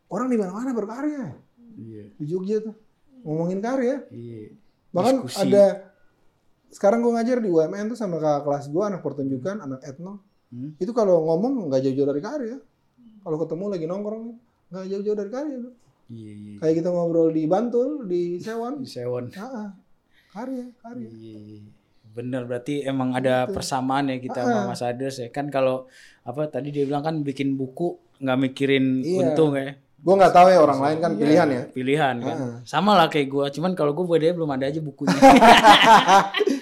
orang di mana-mana berkarya Iya. di Jogja tuh ngomongin karya. Iya. Bahkan Diskusi. ada sekarang gue ngajar di UMN tuh sama kakak kelas gue anak pertunjukan anak etno Hmm. itu kalau ngomong nggak jauh-jauh dari karya kalau ketemu lagi nongkrong nggak jauh-jauh dari karya tuh. Iya, iya. kayak kita ngobrol di Bantul di Sewon Di Sewon. Ah, karya karya Iya. Bener berarti emang ada Gitu. persamaan ya kita Ah. sama Mas Ades ya. Kan kalau apa tadi dia bilang kan bikin buku nggak mikirin Iya. untung ya. gue nggak tahu ya orang lain kan pilihan ya Pilihan kan. Ah. Sama lah kayak gua, cuman kalau gua buat dia belum ada aja bukunya.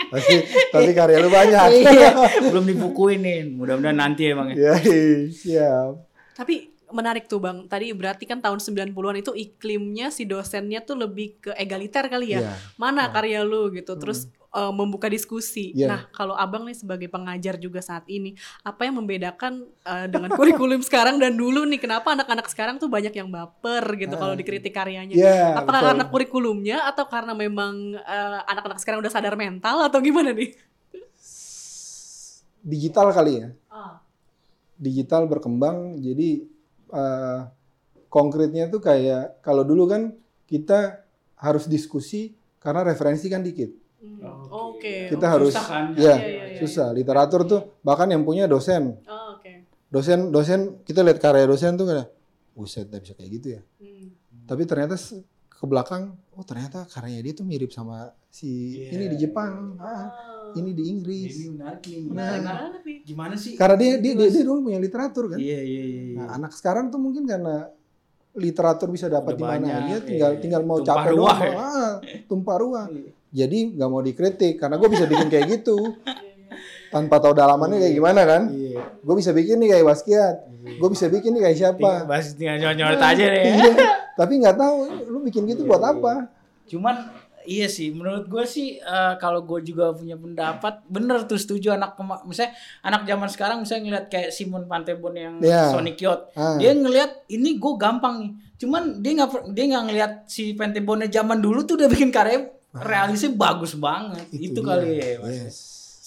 tapi tapi karya lu banyak Iya, belum dibukuin nih. Mudah-mudahan nanti emang ya. ya iya, siap Tapi menarik tuh Bang. Tadi berarti kan tahun 90-an itu iklimnya si dosennya tuh lebih ke egaliter kali ya. Iya. Mana karya lu gitu. Terus eh, membuka diskusi. Iya. Nah, kalau Abang nih sebagai pengajar juga saat ini, apa yang membedakan eh, dengan kurikulum sekarang dan dulu nih kenapa anak-anak sekarang tuh banyak yang baper gitu kalau dikritik karyanya? Iya, Apakah betul. karena kurikulumnya atau karena memang eh, anak-anak sekarang udah sadar mental atau gimana nih? digital kali ya Ah. digital berkembang jadi eh, konkretnya tuh kayak kalau dulu kan kita harus diskusi karena referensi kan dikit Oke. kita harus Susah kan? ya Iya, iya, iya, susah literatur tuh bahkan yang punya dosen Oh, Oke. dosen dosen kita lihat karya dosen tuh kayak buset bisa kayak gitu ya Hmm. tapi ternyata ke belakang oh ternyata karyanya dia tuh mirip sama si Iya. ini di Jepang ah, ini di Inggris Ini menarik nih. Menarik Karena banget nih. gimana sih? karena dia dia dia, dia dulu punya literatur kan Iya, iya, iya. iya. Nah, anak sekarang tuh mungkin karena literatur bisa dapat di mana aja, tinggal iya. tinggal mau Tumpah capek ruah doang, ya. ah, tumpah ruah. Iya. Jadi nggak mau dikritik karena gue bisa bikin kayak gitu tanpa tahu dalamannya kayak gimana kan. Iya. Gue bisa bikin nih kayak Waskiat, gue bisa bikin nih kayak siapa. Tinggal, bahas tinggal nyoret aja deh ya. Iya, tapi nggak tahu lu bikin gitu buat apa. Cuman iya sih menurut gue sih eh, kalau gue juga punya pendapat bener tuh setuju anak misalnya anak zaman sekarang misalnya ngeliat kayak Simon Pantebon yang Iya. Sonic Youth Ah. dia ngeliat ini gue gampang nih cuman dia nggak dia nggak ngeliat si Pantebonnya zaman dulu tuh udah bikin karya realisnya bagus banget itu, dia. kali ya Mas. Yes.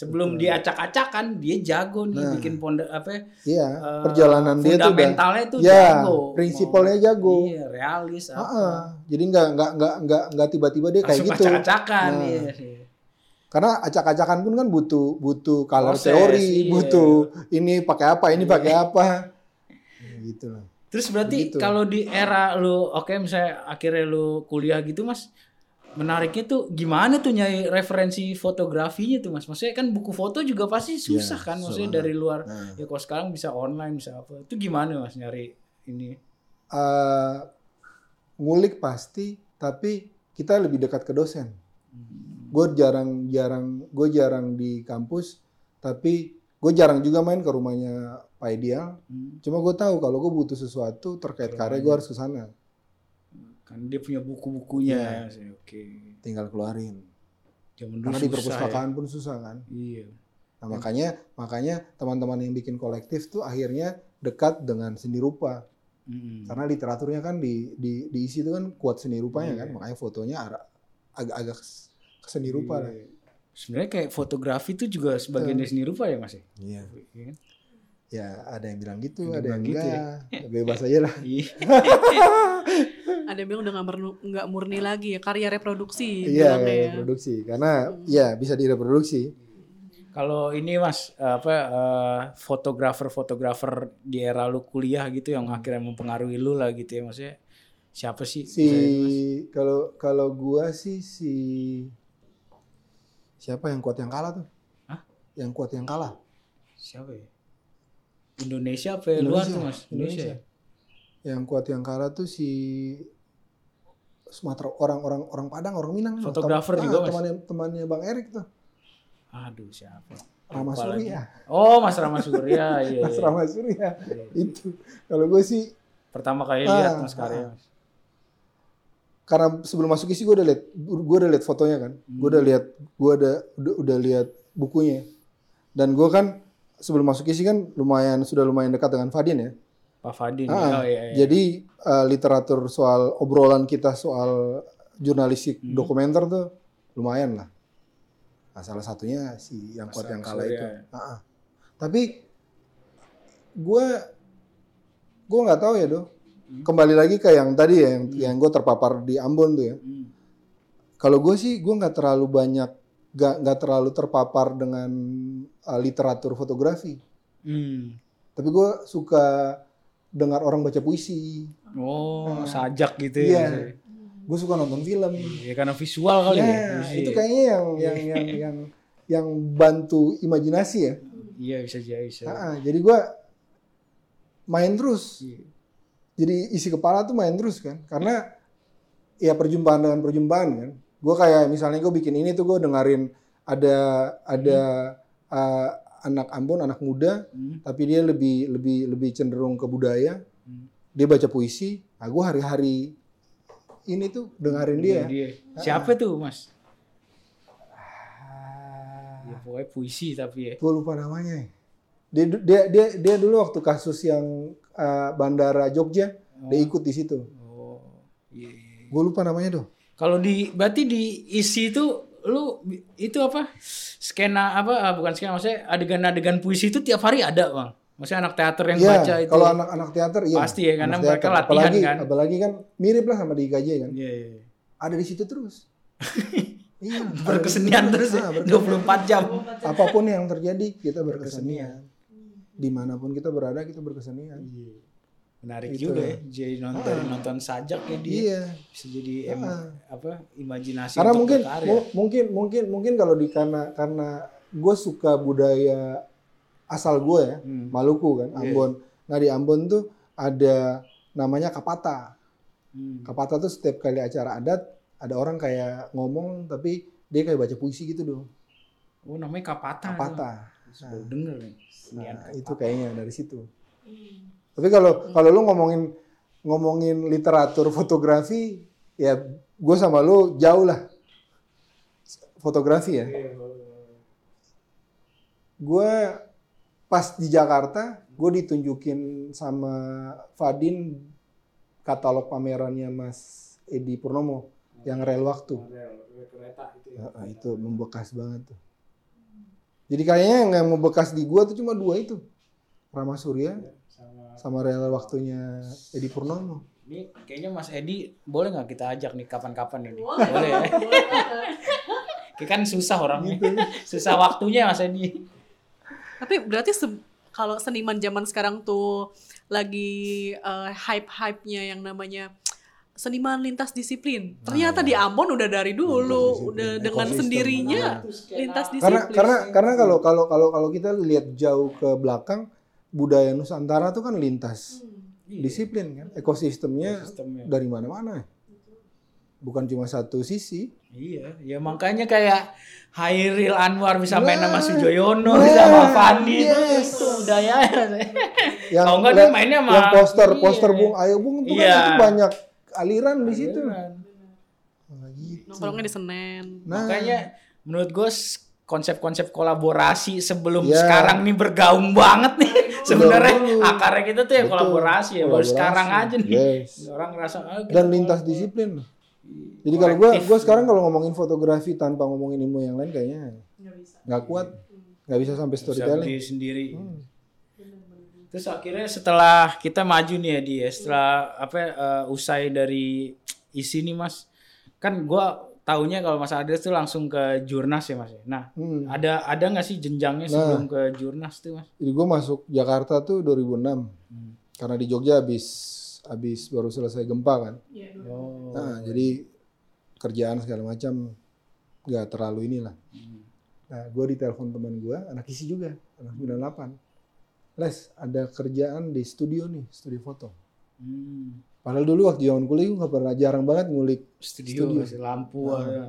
Sebelum dia acak-acakan dia jago nih Nah. bikin pondok apa ya, Iya, eh, perjalanan dia tuh udah fundamentalnya tuh ya, jago prinsipalnya jago. iya realis apa ah. Jadi nggak nggak nggak nggak nggak tiba-tiba dia kayak gitu. acak-acakan Nah. iya sih. Karena acak-acakan pun kan butuh butuh color Proses, teori, iya. butuh ini pakai apa, ini pakai apa. Ya, gitu lah. Terus berarti Begitu. kalau di era lu oke misalnya akhirnya lu kuliah gitu Mas menariknya tuh gimana tuh nyari referensi fotografinya tuh Mas? Maksudnya kan buku foto juga pasti susah Iya, kan maksudnya dari luar. Nah. Ya kalau sekarang bisa online bisa apa. Itu gimana Mas nyari ini? Eh, ngulik pasti, tapi kita lebih dekat ke dosen. Gue jarang jarang gue jarang di kampus, tapi gue jarang juga main ke rumahnya Pak Ideal. Hmm, Cuma gue tahu kalau gue butuh sesuatu terkait karya gue harus ke sana, Kan dia punya buku-bukunya ya. sih. Oke. tinggal keluarin. Zaman dulu Karena di susah perpustakaan pun susah kan. ya. Iya. Nah, makanya makanya teman-teman yang bikin kolektif tuh akhirnya dekat dengan seni rupa. Mm. Karena literaturnya kan di di diisi itu kan kuat seni rupanya Iya. kan, makanya fotonya agak-agak ke seni rupa lah. Iya. Sebenarnya kayak fotografi itu juga sebagian dari seni rupa ya Mas ya? Iya. Iya kan? Ya, ada yang bilang gitu, Ada ada yang gitu enggak. Bebas aja lah. Ada yang bilang udah nggak murni lagi ya karya reproduksi. Iya, kayak ya. reproduksi. Karena ya bisa direproduksi. Kalau ini mas apa eh, fotografer-fotografer di era lu kuliah gitu yang akhirnya mempengaruhi lu lah gitu ya maksudnya siapa sih? Si kalau kalau gua sih si siapa yang kuat yang kalah tuh? Hah? Yang kuat yang kalah. siapa ya? Indonesia apa ya? luar Indonesia. tuh mas? Indonesia. Indonesia. Yang kuat yang kalah tuh si Sumatera orang-orang orang Padang, orang Minang. Fotografer Tem- juga, ah, Mas? Temannya temannya Bang Erik tuh. Aduh siapa? Rama Lupa lagi. Surya. Oh Mas Rama Surya iya. Mas iya. Rama Surya. Iya. Itu. Kalau gue sih pertama kali Ah, lihat Mas karya. Mas? karena sebelum masuk isi gue udah lihat gue udah lihat fotonya kan gue udah lihat gue ada udah, udah lihat bukunya dan gue kan sebelum masuk isi kan lumayan sudah lumayan dekat dengan Fadin ya Pak Fadin. Ah, oh iya, iya. jadi eh, literatur soal obrolan kita soal jurnalistik Hmm. dokumenter tuh lumayan lah nah salah satunya si yang kuat yang kalah itu ya. Ah, ah. tapi gue gue nggak tahu ya do Hmm. kembali lagi ke yang tadi ya yang, yang gue terpapar di Ambon tuh ya Hmm. kalau gue sih gue nggak terlalu banyak nggak nggak terlalu terpapar dengan uh, literatur fotografi Hmm. tapi gue suka dengar orang baca puisi Oh, sajak gitu Iya. ya. Mas. gue suka nonton film Ya karena visual kali ya. Nah, puisi. itu kayaknya yang yang yang yang yang bantu imajinasi ya Iya bisa jadi bisa. Ah, ah, jadi gue main terus Iya. jadi isi kepala tuh main terus kan karena ya perjumpaan dengan perjumpaan kan gue kayak misalnya gue bikin ini tuh gue dengerin ada ada uh, anak Ambon anak muda Hmm. tapi dia lebih lebih lebih cenderung ke budaya Hmm. dia baca puisi nah gue hari-hari ini tuh dengerin dia Siapa tuh Mas? Ah, Ya pokoknya puisi tapi ya. gue lupa namanya dia dia dia dia dulu waktu kasus yang uh, bandara Jogja dia ikut di situ Oh. Iya. iya. gue lupa namanya tuh Kalau di berarti di isi itu lu itu apa? Skena apa? ah, bukan skena maksudnya adegan-adegan puisi itu tiap hari ada, Bang. Maksudnya anak teater yang Iya, baca itu. kalau anak-anak teater iya. Pasti ya, karena mereka teater. latihan apalagi, kan. Apalagi kan mirip lah sama di IKJ kan. Iya, iya. Ada di situ terus. iya. Berkesenian terus ya, Ah, berkesenian. 24 jam. Apa pun yang terjadi kita berkesenian. Di mana pun kita berada kita berkesenian. Menarik Itu. juga ya. Jadi nonton dari nonton sajak ya dia. Iya. Bisa jadi em, apa? Imajinasi Karena untuk mungkin berkarya. mu- mungkin mungkin mungkin kalau di karena karena gue suka budaya asal gue ya Hmm. Maluku kan Iya. Ambon. Nah di Ambon tuh ada namanya kapata. Hmm. Kapata tuh setiap kali acara adat ada orang kayak ngomong tapi dia kayak baca puisi gitu dong. Oh, namanya kapata. Kapata. Baru denger nih. Nah, kapata. itu kayaknya dari situ. Tapi kalau kalau lu ngomongin ngomongin literatur fotografi ya gue sama lu jauh lah fotografi ya. Gue pas di Jakarta gue ditunjukin sama Fadin katalog pamerannya Mas Edi Purnomo yang rel waktu. Kereta itu itu membekas banget tuh. Jadi kayaknya yang, yang membekas di gua tuh cuma dua itu. Rama Surya Sama rel waktunya Edi Purnomo. Ini kayaknya Mas Edi boleh nggak kita ajak nih kapan-kapan ini? Boleh ya. Kayak kan susah orangnya. Susah waktunya Mas Edi. Tapi berarti se- kalau seniman zaman sekarang tuh lagi eh, hype-hype-nya yang namanya seniman lintas disiplin. Ternyata di Ambon udah dari dulu, udah dengan ekosistem. sendirinya Nah. lintas disiplin. Karena karena karena kalau kalau kalau kalau kita lihat jauh ke belakang budaya Nusantara tuh kan lintas disiplin kan ekosistemnya Sistemnya. dari mana-mana. Bukan cuma satu sisi. Iya, ya makanya kayak Hairil Anwar bisa main sama Nah, Sujoyono nah, sama Fani yes. itu budaya. Yang Kalau enggak dia mainnya sama- yang poster Iya. poster Bung Ayo Bung itu Iya. kan itu banyak aliran di situ. Nah, gitu. Nongkrongnya di Senen. Nah, Makanya menurut gue konsep-konsep kolaborasi sebelum Ya. sekarang nih bergaung banget nih. Sebenarnya akarnya kita tuh ya Betul. kolaborasi ya. Baru sekarang aja nih. Yes. Orang ngerasa kita dan lintas disiplin. Jadi kalau gue gue sekarang kalau ngomongin fotografi tanpa ngomongin ilmu yang lain kayaknya nggak kuat, nggak bisa sampai bisa storytelling. berdiri sendiri. Hmm. Terus akhirnya setelah kita maju nih ya dia setelah apa eh, usai dari isi nih Mas. Kan gua taunya kalau Mas Adres tuh langsung ke Jurnas ya Mas. ya. Nah, Hmm. ada ada nggak sih jenjangnya sebelum ke Jurnas tuh Mas? Jadi gue masuk Jakarta tuh 2006 karena di Jogja habis habis baru selesai gempa kan. Oh. Nah jadi kerjaan segala macam nggak terlalu inilah. Nah gue ditelepon teman gue anak isi juga anak 98. Les ada kerjaan di studio nih studio foto. Hmm. Padahal dulu waktu zaman kuliah gue nggak pernah jarang banget ngulik Studio, Studio. masih lampu Nah. ada.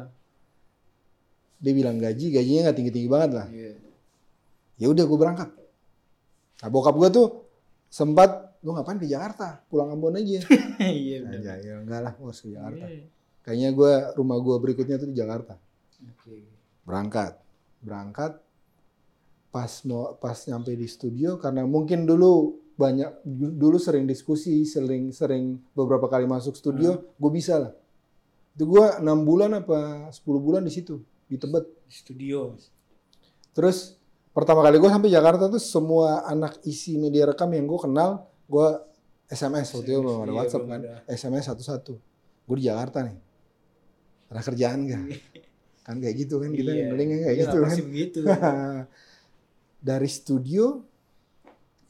dia bilang gaji gajinya nggak tinggi tinggi banget lah Iya. ya udah gue berangkat nah bokap gue tuh sempat lu ngapain ke Jakarta pulang Ambon aja Iya nah, ya, ya enggak lah gue ke Jakarta Iya. kayaknya gue rumah gue berikutnya tuh di Jakarta Oke. berangkat berangkat pas mau pas nyampe di studio karena mungkin dulu banyak dulu sering diskusi sering sering beberapa kali masuk studio gue bisa lah. Itu gue enam bulan apa 10 bulan di situ di Tebet. Di studio. terus pertama kali gue sampai Jakarta tuh semua anak isi media rekam yang gue kenal gue SMS waktu itu belum ada Iya, WhatsApp kan. SMS satu-satu. Gue di Jakarta nih. Ada kerjaan gak kan kayak gitu kan kita Iya. kayak Iya, gitu kan. begitu. dari studio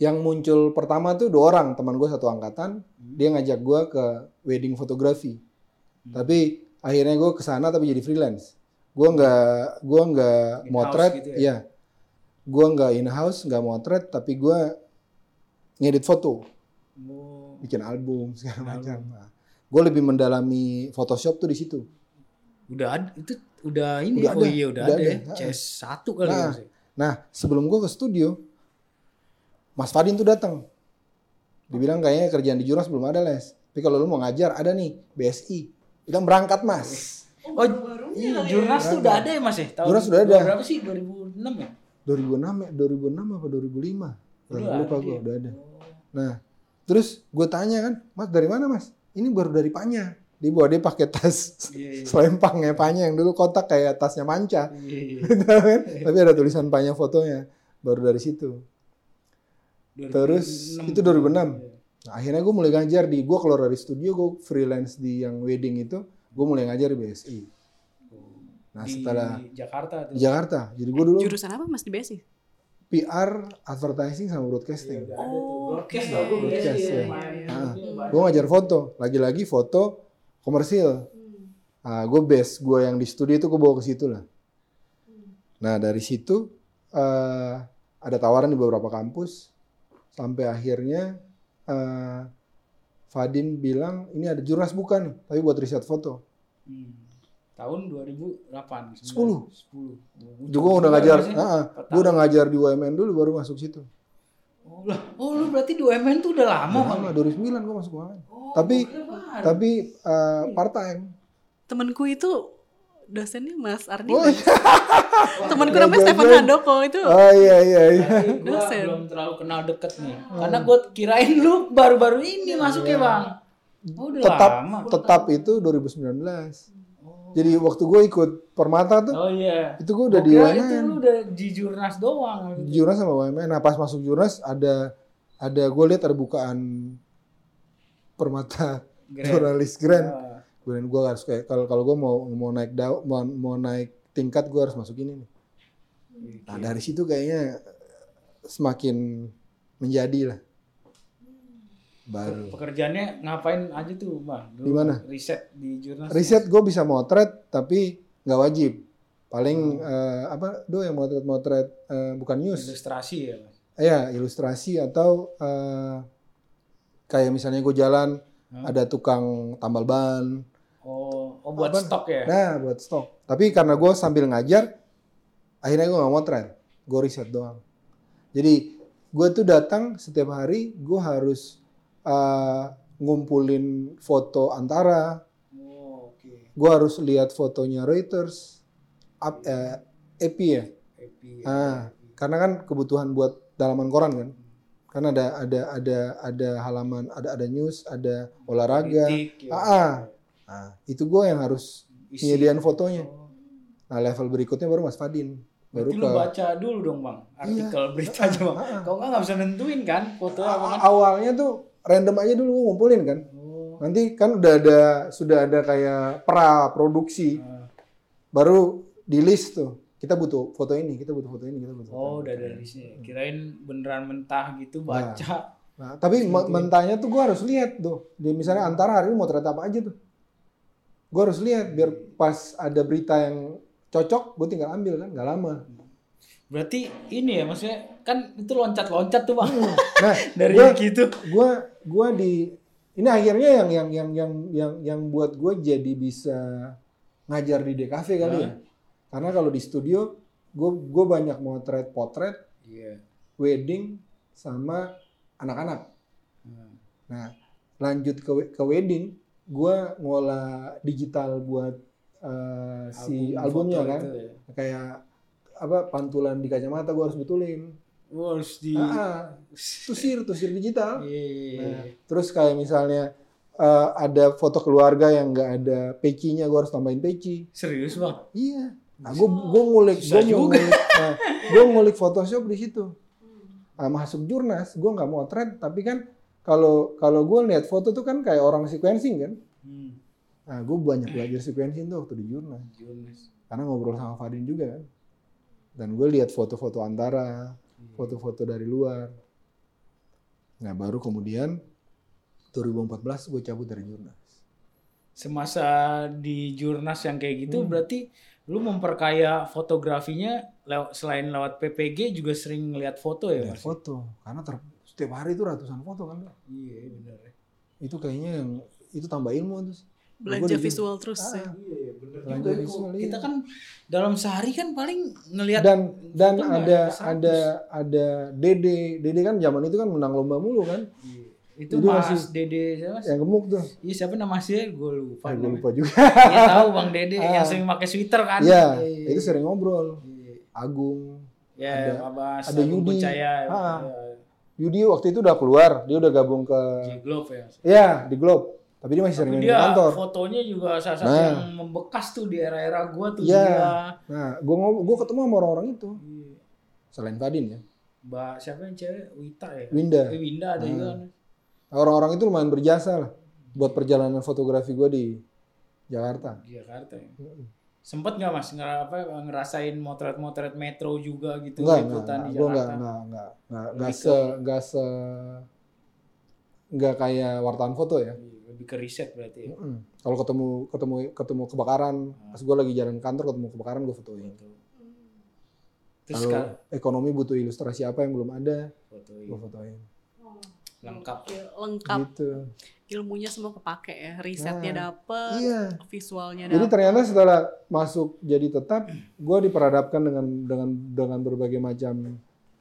yang muncul pertama tuh dua orang teman gue satu angkatan dia ngajak gue ke wedding fotografi Hmm. tapi akhirnya gue ke sana tapi jadi freelance gue nggak gue nggak motret gitu ya? iya gue nggak in house nggak motret tapi gue ngedit foto Oh, bikin album segala macam nah, gue lebih mendalami Photoshop tuh di situ udah ada itu udah ini Udah ya? oh ada, iya udah, udah ada, ya. ada. CS 1 kali Nah. ya ya? Nah, sebelum gue ke studio, Mas Fadin tuh datang. Dibilang kayaknya kerjaan di Jurnas belum ada les. Tapi kalau lu mau ngajar, ada nih BSI. Bilang berangkat mas. Oh, iya, Jurnas tuh udah ada ya Mas ya? Tahun Jurnas udah ada. Berapa sih? 2006 ya? 2006 ya, 2006 apa 2005? Udah lupa gue, ya? udah ada. Nah, terus gue tanya kan, mas dari mana mas? Ini baru dari Panya. Dia bawa dia pakai tas Iya, iya. selempang ya Panya yang dulu kotak kayak tasnya manca. Iya, iya. Gitu kan? Tapi ada tulisan Panya fotonya. Baru dari situ. Terus, 2006. itu 2006. Nah, akhirnya gue mulai ngajar di gue keluar dari studio gue freelance di yang wedding itu gue mulai ngajar di BSI. Nah di setelah Jakarta tuh. Jakarta, jadi gue dulu Jurusan apa Mas di BSI? PR, advertising sama Iya, broadcasting. tuh. Oh, Broadcast tau gue Broadcast, ya. Ah, Iya, gue ngajar foto, lagi-lagi foto komersil. Nah, gue base gue yang di studio itu gue bawa ke situ lah. Nah dari situ eh, ada tawaran di beberapa kampus sampai akhirnya eh, Fadin bilang ini ada jurnas buka nih, tapi buat riset foto. Hmm. Tahun 2008. 10. 10. Juga udah ngajar, gue udah ngajar di UMN dulu baru masuk situ. Oh, lah. oh lu berarti di UMN tuh udah lama Udah lama, 2009 gue masuk UMN. Oh, Tapi-. Tapi eh, part time. Temenku itu dosennya Mas Ardi. Oh, iya, namanya iya, Stefan iya. Handoko itu. Oh iya iya iya. Dosen. belum terlalu kenal deket nih. Karena gue kirain lu baru-baru ini masuknya bang. Oh, udah tetap lama. tetap itu 2019. Jadi waktu gue ikut Permata tuh, Oh iya. itu gue udah Gua di kira itu UMN. lu udah di Jurnas doang. Jurnas sama UMN. Nah pas masuk Jurnas ada ada gue lihat ada bukaan Permata Grand. jurnalis grand. Ah. Kemudian gue harus kayak kalau kalau gue mau mau naik dau, mau, mau naik tingkat gue harus masuk ini nih. Nah dari situ kayaknya semakin menjadi lah. Baru. Pekerjaannya ngapain aja tuh bang? Di mana? Riset di Jurnas. Riset gue bisa motret tapi nggak wajib. Paling eh, apa do yang motret-motret eh, bukan news. Ilustrasi ya. Mas? Ya ilustrasi atau eh, kayak misalnya gue jalan Hah? ada tukang tambal ban. Oh, oh buat Apa? stok ya? Nah buat stok. Tapi karena gue sambil ngajar, akhirnya gue nggak motret. Gue riset doang. Jadi gue tuh datang setiap hari gue harus eh, ngumpulin foto antara, Oh, oke. gue harus lihat fotonya Reuters, up, eh, EP ya. Happy. Ah, karena kan kebutuhan buat dalaman koran kan. Kan ada ada ada ada halaman, ada ada news, ada olahraga. Politik, ya. Ah, ah. Nah, itu gue yang harus Isi. nyediain fotonya. Oh. Nah, level berikutnya baru Mas Fadin. Baru Berarti ke lu baca dulu dong bang artikel beritanya bang. ah, ah. Kau nggak nggak bisa nentuin kan foto apa kan? Awalnya tuh random aja dulu gue ngumpulin kan. Oh. Nanti kan udah ada sudah ada kayak pra produksi, Ah. baru di list tuh. Kita butuh foto ini, kita butuh foto ini, kita butuh. foto Oh, ini. udah dari sini. Kirain beneran mentah gitu baca. Nah, tapi me- mentahnya tuh gue harus lihat tuh. Dia misalnya antara hari ini mau ternyata apa aja tuh. Gue harus lihat biar pas ada berita yang cocok, gue tinggal ambil kan, nggak lama. Berarti ini ya maksudnya kan itu loncat-loncat tuh bang. Nah, dari gua- gitu. gue gua di ini akhirnya yang yang yang yang yang yang buat gue jadi bisa ngajar di DKV kali ya. Karena kalau di studio gue gue banyak motret potret, Iya. wedding sama anak-anak. Hmm. Nah, lanjut ke ke wedding, gua ngolah digital buat eh, si Album albumnya foto kan. itu ya. Kayak apa pantulan di kacamata gua harus betulin. Wah, harus di Ah, ah. tusir, tusir digital. Iya, iya, iya. Nah, terus kayak misalnya eh, ada foto keluarga yang nggak ada pecinya, gua harus tambahin peci. Serius, Bang? Iya. Nah, gue gue ngulik, gue ngulik, nah, gue ngulik Photoshop di situ. Nah, masuk jurnas, gue nggak mau thread, tapi kan kalau kalau gue lihat foto tuh kan kayak orang sequencing kan. Hmm. Nah, gue banyak belajar sequencing tuh waktu di jurnas, karena ngobrol sama Fadin juga kan. Dan gue lihat foto-foto antara, foto-foto dari luar. Nah, baru kemudian 2014 gue cabut dari jurnas. Semasa di jurnas yang kayak gitu Hmm. berarti lu memperkaya fotografinya lew- selain lewat PPG juga sering ngeliat foto ya, Lihat foto, karena ter- setiap hari itu ratusan foto kan. Iya, benar. ya. Itu kayaknya yang itu tambah ilmu tuh. Belanja visual terus Ah, ya. Iya, benar Belanja visual, iya. Kita kan dalam sehari kan paling ngelihat dan dan ada ada ada Dede Dede kan zaman itu kan menang lomba mulu kan Iya. Itu Itu Mas masih- Dede siapa Mas? yang gemuk tuh Iya siapa nama sih? Gue lupa. gue namanya. lupa juga Iya tahu Bang Dede Ah. yang sering pakai sweater kan? ya Iya. itu sering ngobrol Iya. Agung Ya, Ada- Mas ada Agung Yudi. Percaya. Ah. Yudi waktu itu udah keluar dia udah gabung ke Globe ya. Mas. ya di Globe tapi dia masih sering di dia kantor fotonya juga salah satu Nah. yang membekas tuh di era-era gua tuh Iya. dia. nah gue gue ketemu sama orang-orang itu Iya. selain Fadin ya Mbak siapa yang cewek? Wita ya? Winda Eh, Winda ada Ah. juga. kan. orang-orang itu lumayan berjasa lah buat perjalanan fotografi gue di Jakarta Di Jakarta ya. Sempet nggak mas ngera- apa, ngerasain motret-motret metro juga gitu Enggak, enggak, liputan enggak. di enggak, Jakarta? enggak, enggak, enggak, enggak ke- se, enggak se, enggak kayak wartawan foto ya. Lebih ke riset berarti ya. Mm-mm. Kalau ketemu, ketemu, ketemu kebakaran, Hmm. pas gue lagi jalan kantor ketemu kebakaran gue fotoin. Foto. Terus Kalau ekonomi butuh ilustrasi apa yang belum ada, gue fotoin. Lengkap. Lengkap Gitu. ilmunya semua kepake ya. Risetnya Nah, dapet, Iya. visualnya Jadi dapet. ternyata setelah masuk jadi tetap, gue diperadapkan dengan dengan dengan berbagai macam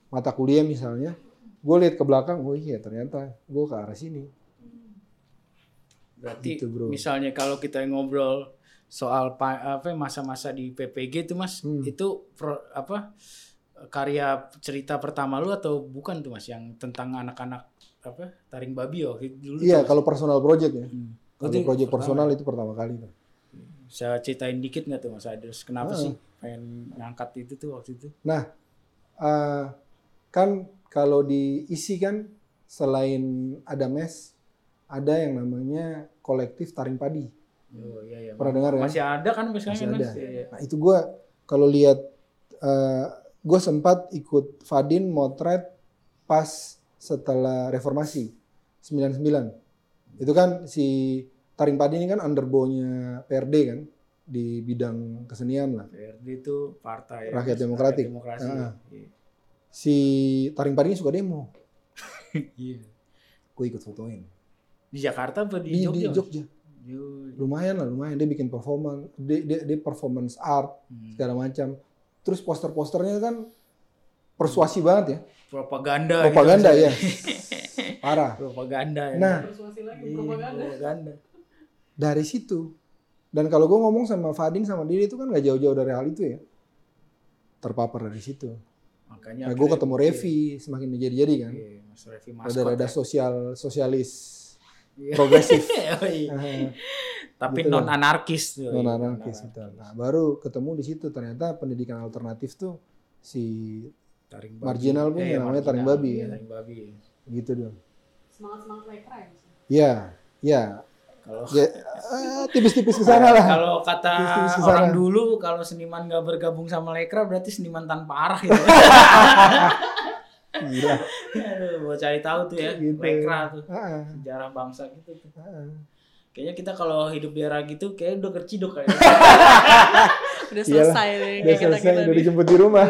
mata kuliah misalnya. Gue lihat ke belakang, oh iya ternyata gue ke arah sini. Berarti Gitu, bro. misalnya kalau kita ngobrol soal pa- apa masa-masa di PPG itu mas, Hmm. itu pro- apa karya cerita pertama lu atau bukan tuh mas yang tentang anak-anak apa taring babi oh dulu Iya, kalau personal project ya. Hmm. Kalau Itu project pertama. personal itu pertama kali tuh. Bisa ceritain dikit nggak tuh mas Adres kenapa Ah. sih pengen ngangkat itu tuh waktu itu? Nah, eh, kan kalau diisi kan selain ada mes, ada yang namanya kolektif taring padi. Oh iya iya. Pernah dengar ya? Masih ada kan sekarang Masih kan, ada. Mas? Iya, iya. Nah itu gue kalau lihat, eh gue sempat ikut Fadin motret pas setelah reformasi 99. Itu kan si taring padi ini kan underbow-nya PRD kan di bidang kesenian lah. PRD itu partai Rakyat Demokratik. Demokrasi. Ah. Iya. Si taring padi ini suka demo, Iya. gue ikut fotoin. Di Jakarta apa di, Di, Jogja? di? Jogja. Lumayan lah lumayan dia bikin performance dia, dia, dia performance art Hmm. segala macam terus poster-posternya kan persuasi banget ya. Propaganda propaganda gitu, ya. Parah. Propaganda ya. Nah. Persuasi lagi, Iya, propaganda. propaganda. Dari situ. Dan kalau gue ngomong sama Fadin sama Didi itu kan nggak jauh-jauh dari hal itu ya. Terpapar dari situ. Makanya nah gue ketemu Revi semakin menjadi-jadi kan. Iya, Mas Revi Maskot rada-rada ya. sosial sosialis. Iya. progresif. Oh, iya. Tapi Gitu non kan. anarkis tuh non iya, anarkis betul. Nah, baru ketemu di situ ternyata pendidikan alternatif tuh si taring Marginal pun Eh, namanya marginal, taring babi, iya, ya. taring babi gitu dong. Semangat semangat lekra ya. Ya, ya, kalau ya eh, tipis-tipis ke sana lah. kalau kata Terus ke orang sana. dulu kalau seniman gak bergabung sama Lekra berarti seniman tanpa arah gitu. Gila. Aduh, mau cari tahu tuh ya Gitu. Lekra tuh Ah, sejarah bangsa gitu tuh. ah. Kayaknya kita kalau hidup di era gitu kayak udah kerciduk kayaknya. Udah Iyalah, selesai nih Udah kayak kita selesai, kita udah dijemput di rumah.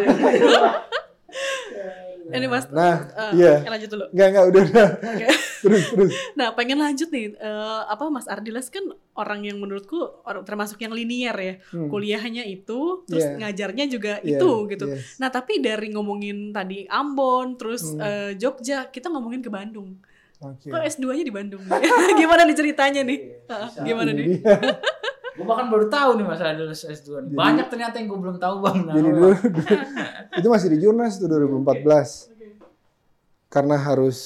Ini mas, Nah, eh, iya. lanjut dulu. Enggak, enggak, udah, udah. Oke. Terus, terus. Nah, pengen lanjut nih. eh, apa Mas Ardiles kan orang yang menurutku orang termasuk yang linier ya. Hmm. Kuliahnya itu, terus Iya. ngajarnya juga Iya, itu gitu. yes. Nah, tapi dari ngomongin tadi Ambon, terus Hmm. eh, Jogja, kita ngomongin ke Bandung. Oke. Kok S2-nya di Bandung? Gimana nih ceritanya nih? Bisa. Gimana nih? Gue bahkan baru tahu nih masalah lulus S2 nih. Jadi- Banyak ternyata yang gue belum tahu bang. Nah, Jadi dulu, itu masih di Jurnas tuh 2014. Karena harus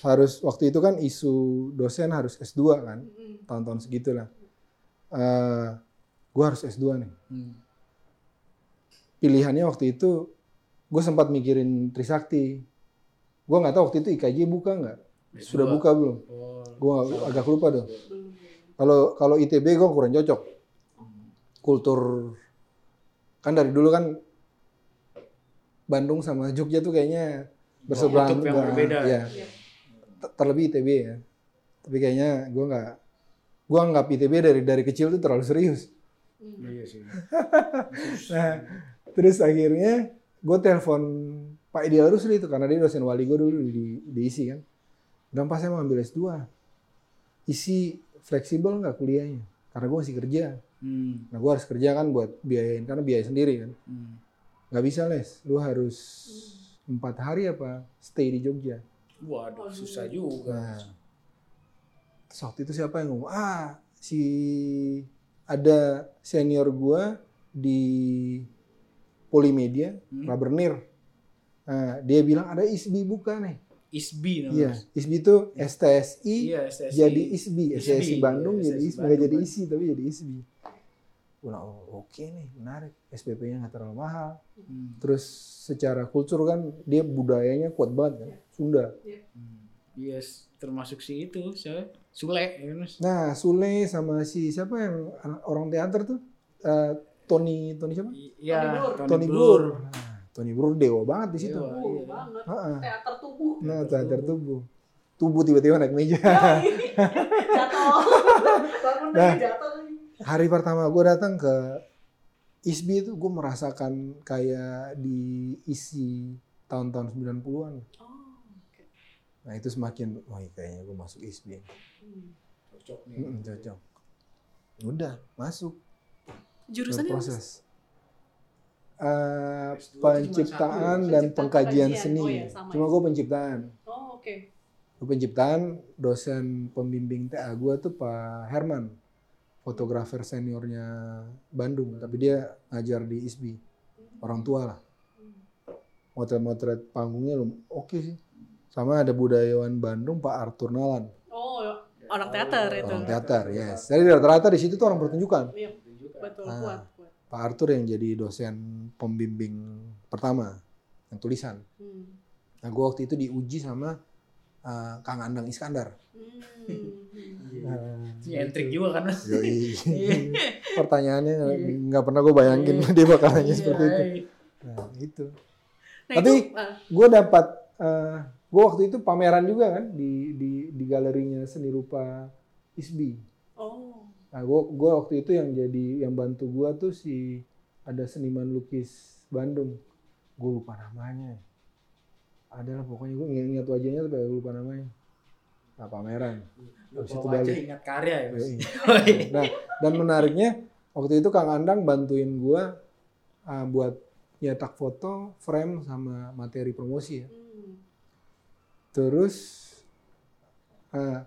harus waktu itu kan isu dosen harus S2 kan, tahun-tahun segitulah. Eh gue harus S2 nih. Hmm. Pilihannya waktu itu gue sempat mikirin Trisakti. Gue nggak tahu waktu itu IKJ buka nggak? Sudah S2. buka belum? Oh, Gue agak lupa dong. Kalau kalau ITB gue kurang cocok. Kultur kan dari dulu kan Bandung sama Jogja tuh kayaknya berseberangan. yang nggak- berbeda. ya. Ter- Terlebih ITB ya. Tapi kayaknya gue nggak gue anggap ITB dari dari kecil tuh terlalu serius. Iya sih. Nah, terus akhirnya gue telepon Pak Ideal Rusli itu karena dia dosen wali gue dulu di, di ISI kan. Dan pas saya mau ambil S2, ISI fleksibel nggak kuliahnya? Karena gue masih kerja. Hmm. Nah gue harus kerja kan buat biayain, karena biaya sendiri kan. Hmm. Nggak bisa les, lu harus empat hari apa stay di Jogja. Waduh, susah juga. Nah, terus waktu itu siapa yang ngomong? Ah, si ada senior gua di Polimedia, Hmm. Rabernir. Nah, dia bilang ada ISBI buka nih. ISBI namanya. Iya, ISBI itu STSI Iya, STSI. jadi ISBI, ISBI, STSI Bandung iya, jadi STSI ISBI, nggak jadi Bandung, ISI tapi jadi ISBI. Oh, oke nih, menarik. SPP-nya nggak terlalu mahal. Hmm. Terus secara kultur kan dia budayanya kuat banget kan, Sunda. Hmm. Yes, termasuk si itu, siapa? Sule, ya kan, Mas? Nah, Sule sama si siapa yang anak- orang teater tuh? Eh, Tony Tony siapa? Iya, Blur. Tony Blur. Nah, Tony Blur dewa banget di situ. Dewa. Iya. banget. Heeh. Teater tubuh. Nah, teater tubuh. Tubuh tiba-tiba naik meja. jatuh. Bangun Nah. lagi jatuh. Hari pertama gue datang ke ISBI itu gue merasakan kayak di isi tahun-tahun 90-an. Oh, oke. Nah, itu semakin wah kayaknya gue masuk ISBI. Hmm. Cocok nih. Mm-mm, cocok. Udah, masuk. Jurusannya proses. Eh, S2 itu cuma penciptaan dan pengkajian pengkajian. seni. Oh sama Cuma ya. gue penciptaan. Oh, oke. Gue penciptaan, dosen pembimbing TA gue tuh Pak Herman, fotografer seniornya Bandung, tapi dia ngajar di ISBI, orang tua lah. Motret-motret panggungnya lum- oke sih. Sama ada budayawan Bandung Pak Arthur Nalan, Oh, orang teater itu. orang teater, yes. Jadi rata-rata di situ tuh orang pertunjukan. Iya, betul Ah. kuat. Pak Arthur yang jadi dosen pembimbing pertama yang tulisan. Hmm. Nah, gue waktu itu diuji sama uh, Kang Andang Iskandar. Hmm. Nah, Nyentrik juga kan, Mas? Yoi. Pertanyaannya nggak pernah gue bayangin dia bakal nanya seperti itu. Iya. Nah, itu. Nah, Tapi- ah, Gue dapat, gue waktu itu pameran juga kan di di di galerinya seni rupa ISBI. Oh, Nah, gue gua waktu itu yang jadi yang bantu gue tuh si ada seniman lukis Bandung. Gue lupa namanya. Adalah pokoknya gue ingat, ingat wajahnya tapi gue lupa namanya. Nah pameran. Habis itu balik. ingat karya ya, Mas? Yoi. Nah, dan menariknya waktu itu Kang Andang bantuin gua uh, buat nyetak foto, frame sama materi promosi ya. hmm. Terus uh,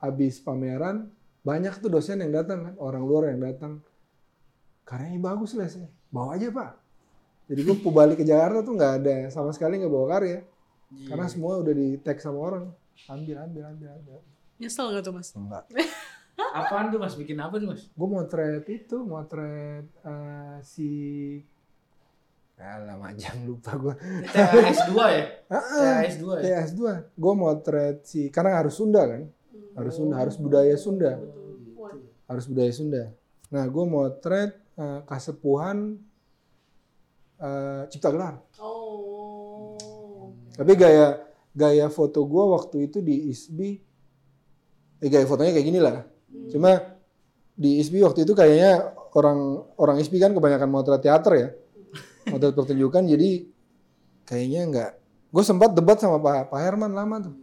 habis pameran banyak tuh dosen yang datang kan, orang luar yang datang. Karyanya bagus lah sih. Bawa aja pak. Jadi gue balik ke Jakarta tuh nggak ada sama sekali nggak bawa karya. Iya. Karena semua udah di tag sama orang. Ambil, ambil, ambil, ambil. Nyesel gak tuh, Mas? Enggak. Apaan tuh, Mas? Bikin apa tuh, Mas? gue motret itu motret eh, si Alah majang lupa gue THS 2 ya? THS 2 ya? TS 2 gue motret si karena harus Sunda kan harus Sunda harus budaya Sunda Betul. Harus budaya Sunda nah gue motret eh, kasepuhan eh, Cipta Gelar Oh. tapi gaya gaya foto gue waktu itu di ISBI eh, gaya fotonya kayak gini lah Hmm. Cuma di ISBI waktu itu kayaknya orang orang ISBI kan kebanyakan motret teater ya. Motret pertunjukan jadi kayaknya enggak. Gue sempat debat sama Pak Pak Herman lama tuh.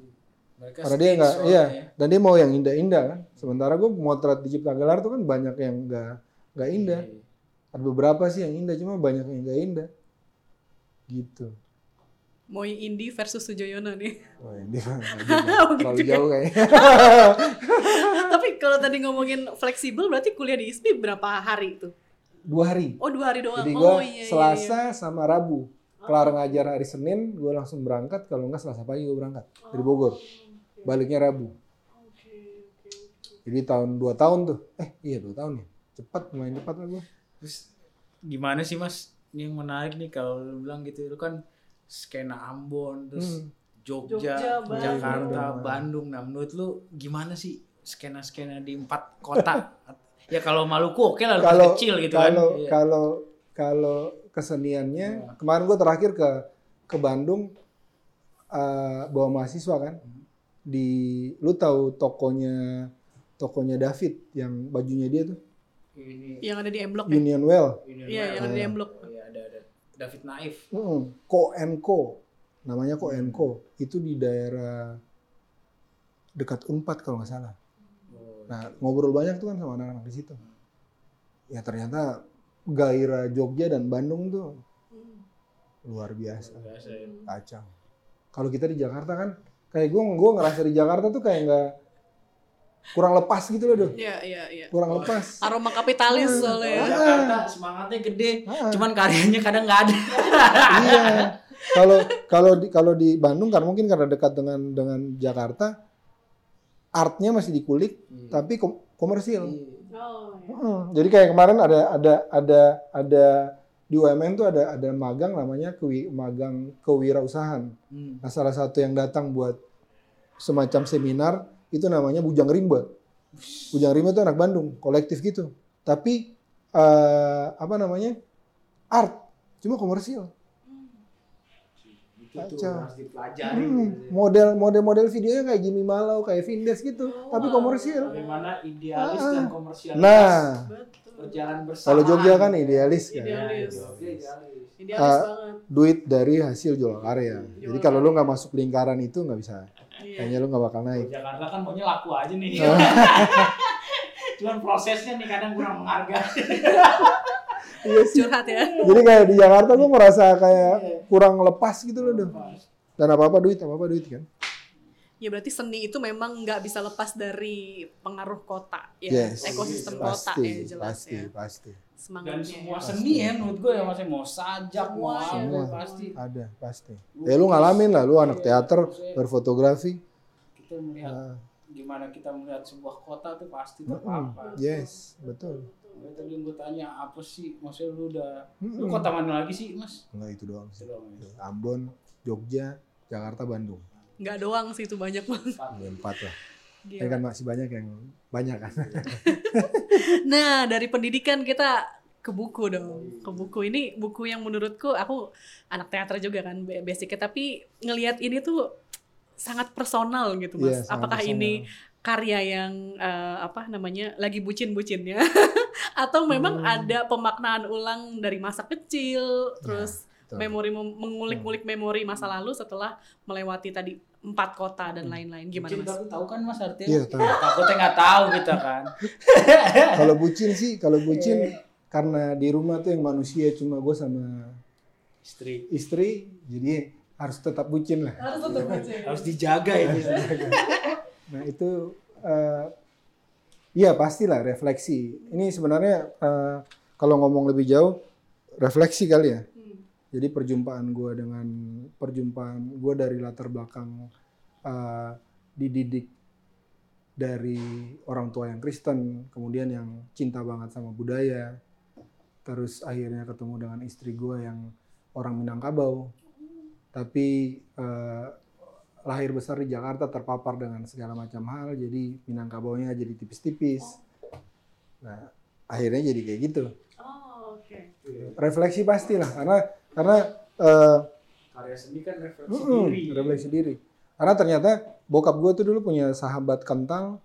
Mereka Karena dia enggak soalnya iya, ya. dan dia mau yang indah-indah kan. Sementara gue motret di Cipta Gelar tuh kan banyak yang enggak enggak indah. Iya. Ada beberapa sih yang indah cuma banyak yang enggak indah. Gitu. Moi Indi versus Sujoyono nih. Nggak juga. terlalu jauh kayaknya. Tapi kalau tadi ngomongin fleksibel berarti kuliah di ISPI berapa hari itu? Dua hari. Oh dua hari doang. Jadi oh gue iya, iya, iya. Selasa sama Rabu. Kelar ngajar hari Senin, gue langsung berangkat. Kalau nggak Selasa pagi gue berangkat dari Bogor. Baliknya Rabu. Oke, oke, oke. Jadi tahun dua tahun tuh. Eh iya dua tahun ya. Cepat, lumayan cepat lah gue. Terus gimana sih mas? Ini yang menarik nih kalau lu bilang gitu, lu kan skena Ambon, terus Hmm. Jogja, Jogja, Bandung. Jakarta, Bandung. Bandung. Nah menurut lu gimana sih skena-skena di empat kota? ya kalau Maluku oke lah lebih Kalau kecil gitu kalau kan. Iya. kalau kalau keseniannya kemarin gue terakhir ke ke Bandung eh, bawa mahasiswa kan di lu tahu tokonya tokonya David yang bajunya dia tuh? Ini, Yang ada di M Block ya? Union Well. Ini Iya, yang ada di M Block. Iya ada ada. David Naif. Mm, Ko and Co namanya Ko and Co itu di daerah dekat Unpad kalau nggak salah. Oh, nah ngobrol banyak tuh kan sama anak-anak di situ. Ya ternyata gairah Jogja dan Bandung tuh luar biasa. Biasa ya. kacau. Kalau kita di Jakarta kan kayak gue gue ngerasa di Jakarta tuh kayak nggak kurang lepas gitu loh, Doh. Iya, iya, iya. Kurang lepas. Aroma kapitalis soalnya ya. Jakarta semangatnya gede, Ah. cuman karyanya kadang nggak ada. iya. Kalau kalau di kalau di Bandung kan mungkin karena dekat dengan dengan Jakarta artnya masih dikulik tapi kom- komersil. Oh, iya. Mm, Jadi kayak kemarin ada ada ada ada di UMN tuh ada ada magang namanya kewi, magang kewirausahaan. Hmm. Nah, salah satu yang datang buat semacam seminar itu namanya Bujang Rimba. Bujang Rimba itu anak Bandung, kolektif gitu. Tapi eh, apa namanya? Art, cuma komersil. Itu tuh Kacau. harus dipelajari. Hmm, model model model videonya kayak Jimmy Malau, kayak Vindes gitu, tapi komersil. Bagaimana idealis dan komersial Nah, Betul. Berjalan bersama. kalau Jogja kan idealis kan. Idealis. idealis. Idealis Ah, banget. Duit dari hasil jual karya. Jadi kalau lu nggak masuk lingkaran itu nggak bisa. Iya. Kayaknya lu nggak bakal naik. Jakarta kan maunya laku aja nih. Cuman prosesnya nih kadang kurang menghargai. Iya sih. Curhat ya. Jadi kayak di Jakarta gue merasa kayak kurang lepas gitu loh. Dong. Dan apa-apa duit, apa-apa duit kan. Ya berarti seni itu memang nggak bisa lepas dari pengaruh kota ya, Yes. ekosistem kota pasti, ya jelas pasti, ya. pasti. Semangatnya. Dan semua ya. seni ya menurut gue ya masih mau sajak, mau Semua. apa Semua. pasti. Ada, pasti. Ya lu ngalamin lah, lu anak teater, berfotografi. Kita melihat Ah, gimana kita melihat sebuah kota tuh pasti mm-mm. terpapar. Yes, betul. Ya, tadi gue tanya apa sih maksudnya lu udah lu Mm-mm. kota mana lagi sih mas? Enggak itu doang sih. Itu doang ya. Ambon, Jogja, Jakarta, Bandung. Nggak doang sih itu banyak banget. Empat. Empat lah. Gila. Ini kan masih banyak yang banyak kan. Nah, dari pendidikan kita ke buku dong. Ke buku ini buku yang menurutku aku anak teater juga kan ba- basicnya tapi ngelihat ini tuh sangat personal gitu Mas. Sangat Apakah personal. ini karya yang eh, apa namanya lagi bucin-bucinnya atau memang Hmm. ada pemaknaan ulang dari masa kecil terus betul. memori mem- mengulik-ngulik memori masa lalu setelah melewati tadi empat kota dan lain-lain gimana Mungkin Mas? tahu kan mas artinya? Iya, tahu. Takutnya nggak tahu kita kan. Kalau bucin sih, kalau bucin karena di rumah tuh yang manusia cuma gue sama Istri istri, jadi harus tetap bucin lah. Harus tetap bucin. harus dijaga ya. Nah itu eh iya pastilah refleksi. Ini sebenarnya eh, kalau ngomong lebih jauh refleksi kali ya. Jadi perjumpaan gue dengan perjumpaan gue dari latar belakang eh, dididik dari orang tua yang Kristen, kemudian yang cinta banget sama budaya, terus akhirnya ketemu dengan istri gue yang orang Minangkabau, tapi eh, lahir besar di Jakarta terpapar dengan segala macam hal, jadi Minangkabaunya jadi tipis-tipis. Nah akhirnya jadi kayak gitu. Oh, oke. Refleksi pastilah karena karena eh, Karya seni kan refleksi Mm-mm, diri. refleksi diri. Karena ternyata bokap gue tuh dulu punya sahabat kental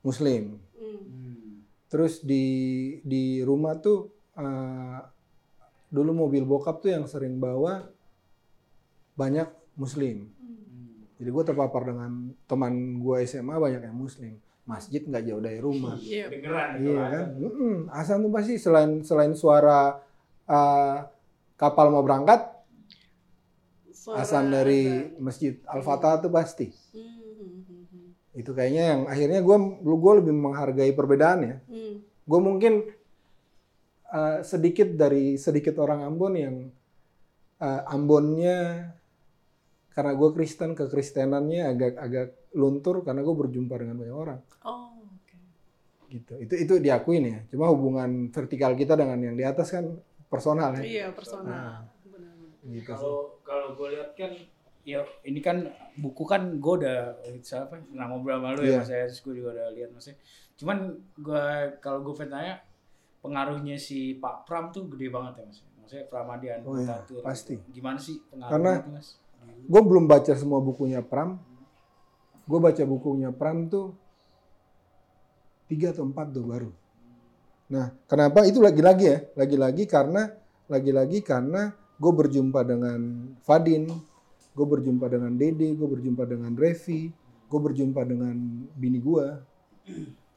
Muslim. Hmm. Terus di di rumah tuh eh, dulu mobil bokap tuh yang sering bawa banyak Muslim. Hmm. Jadi gue terpapar dengan teman gue SMA banyak yang Muslim. Masjid nggak jauh dari rumah. Iya. Kedengeran itu Iya kan. kan? Mm-mm. Azan tuh pasti selain selain suara eh, kapal mau berangkat, Suara asan dari masjid Al-Fatah tuh pasti. Hmm. Itu kayaknya yang akhirnya gue gue lebih menghargai perbedaan ya. Hmm. Gue mungkin uh, sedikit dari sedikit orang Ambon yang uh, Ambonnya karena gue Kristen kekristenannya agak agak luntur karena gue berjumpa dengan banyak orang Oh, oke. gitu. Itu itu diakuin ya. Cuma hubungan vertikal kita dengan yang di atas kan personal ya. Iya, personal. Nah. Gitu. Kalau kalau gue lihat kan ya ini kan buku kan gue udah siapa pernah ngobrol sama lu Iya. ya mas ya terus gue juga udah lihat mas cuman gue kalau gue tanya pengaruhnya si Pak Pram tuh gede banget ya mas maksudnya Pramadian Oh iya, Tatur. pasti. gimana sih pengaruhnya Karena- itu mas gue belum baca semua bukunya Pram. Gue baca bukunya Pram tuh tiga atau empat tuh baru. Nah, kenapa itu lagi-lagi ya? Lagi-lagi karena lagi-lagi karena gue berjumpa dengan Fadin, gue berjumpa dengan Dede, gue berjumpa dengan Revi, gue berjumpa dengan bini gue.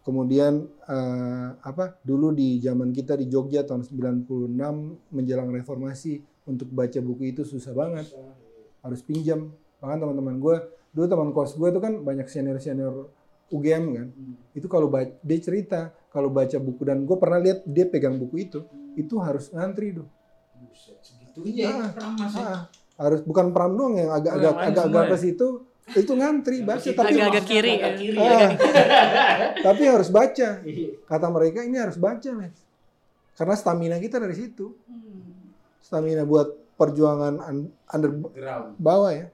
Kemudian eh, apa? Dulu di zaman kita di Jogja tahun 96 menjelang reformasi untuk baca buku itu susah banget harus pinjam bahkan teman-teman gue dulu teman kos gue tuh kan banyak senior senior UGM kan itu kalau dia cerita kalau baca buku dan gue pernah lihat dia pegang buku itu itu harus ngantri tuh Buset, segitunya ya Ah, Pram mas ya. Ah, harus bukan pram doang yang agak-agak yang lain agak-agak semua ke situ itu ngantri baca tapi Agak-agak maksudnya kiri, agak ya. kiri Ah, ya. tapi harus baca Iya. kata mereka ini harus baca men karena stamina kita dari situ Hmm. stamina buat perjuangan un- under Ground. bawah ya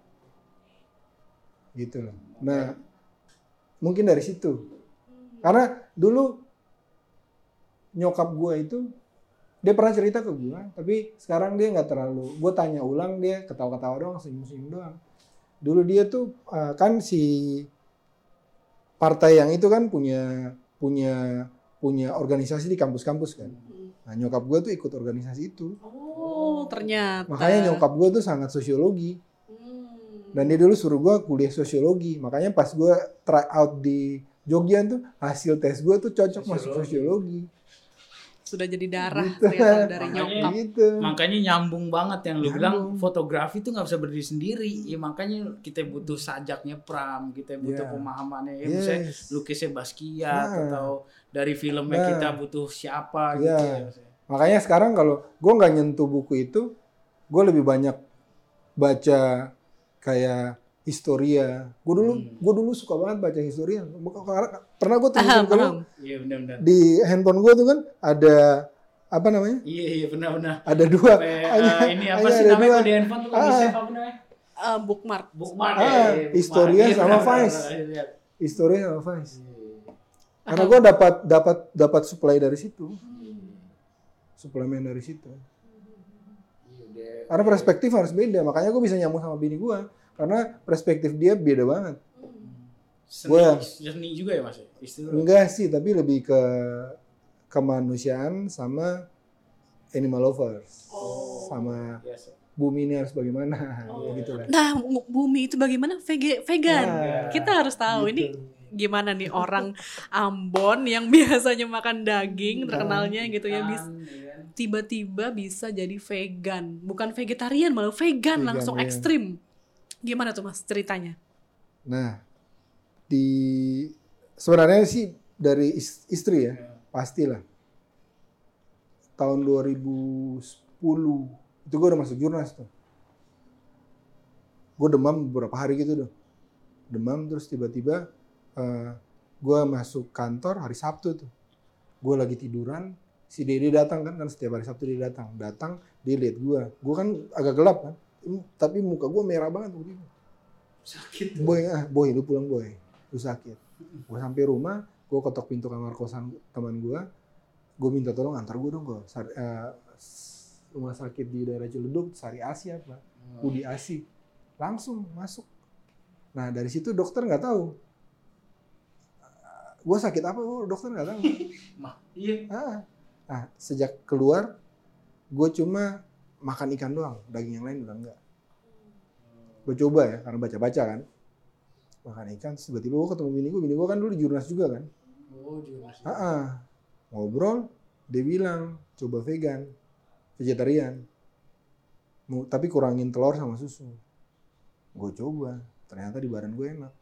gitu loh nah mungkin dari situ karena dulu nyokap gue itu dia pernah cerita ke gue tapi sekarang dia nggak terlalu gue tanya ulang dia ketawa-ketawa doang senyum-senyum doang. Dulu dia tuh eh, kan si partai yang itu kan punya punya punya organisasi di kampus-kampus kan. Nah nyokap gue tuh ikut organisasi itu. Oh, ternyata. makanya nyokap gue tuh sangat sosiologi. Hmm. dan dia dulu suruh gue kuliah sosiologi. Makanya pas gue try out di Jogja tuh hasil tes gue tuh cocok masuk Sosiologi. Sudah jadi darah Gitu. ternyata dari Makanya- nyokap. gitu Makanya nyambung banget yang lu Nyambung. bilang fotografi tuh nggak bisa berdiri sendiri. Ya makanya kita butuh sajaknya Pram, kita butuh Yeah. pemahamannya. Ya, misalnya yes lukisnya Basquiat Nah. atau dari filmnya Nah. kita butuh siapa gitu Yeah. ya. makanya sekarang kalau gue nggak nyentuh buku itu gue lebih banyak baca kayak historia gue dulu Hmm. gue dulu suka banget baca historia pernah gue ke lu, paham. Iya di handphone gue tuh kan ada apa namanya Iya iya benar-benar. ada dua Sampai, eh, hanya- ini apa hanya sih ada namanya dua. di handphone tuh di Ah. save apa namanya? Eh, bookmark. Bookmark. Ah, ya, ya, bookmark. historia Iya, sama Vice. historia sama Vice karena gue dapat dapat dapat supply dari situ suplemen dari situ Iya, udah. karena perspektif harus beda makanya gue bisa nyambung sama bini gue karena perspektif dia beda banget Seni, Gua- seni juga ya mas ya? Istilah. enggak sih tapi lebih ke kemanusiaan sama animal lovers Oh. sama Biasa. bumi ini harus bagaimana Oh. gitu lah Nah, mu- bumi itu bagaimana vege- vegan? Nah, Kita harus tahu gitu. ini gimana nih orang Ambon yang biasanya makan daging Nah, terkenalnya gitu ya bis- Kan, ya kan? tiba-tiba bisa jadi vegan bukan vegetarian malah vegan, Vegan, langsung iya. ekstrim gimana tuh mas ceritanya? Nah di sebenarnya sih dari is- istri ya Iya. pastilah. Tahun 2010 itu gue udah masuk jurnas tuh. Gue demam beberapa hari gitu tuh. Demam terus tiba-tiba eh, gue masuk kantor hari Sabtu tuh. Gue lagi tiduran si Dede datang kan kan setiap hari Sabtu dia datang. Datang dia lihat gue gue kan agak gelap kan tapi muka gue merah banget waktu itu. Sakit. boy ah boy lu pulang boy. Lu sakit. Gue sampai rumah gue ketok pintu kamar kosan teman gue gue minta tolong antar gue dong gue rumah sakit di daerah Ciledug Sari Asi apa. Budi Asi. Langsung masuk. Nah dari situ dokter nggak tahu. Gue sakit apa oh, dokter nggak tahu. Mah, iya. ah. nah sejak keluar gue cuma makan ikan doang daging yang lain udah enggak. Gue coba ya karena baca-baca kan. Makan ikan tiba-tiba gue ketemu bini gue bini gue kan dulu di jurnas juga kan. Oh, juga. Masih. ah ngobrol dia bilang coba vegan vegetarian. Mau- tapi kurangin telur sama susu. Gue coba ternyata di badan gue enak.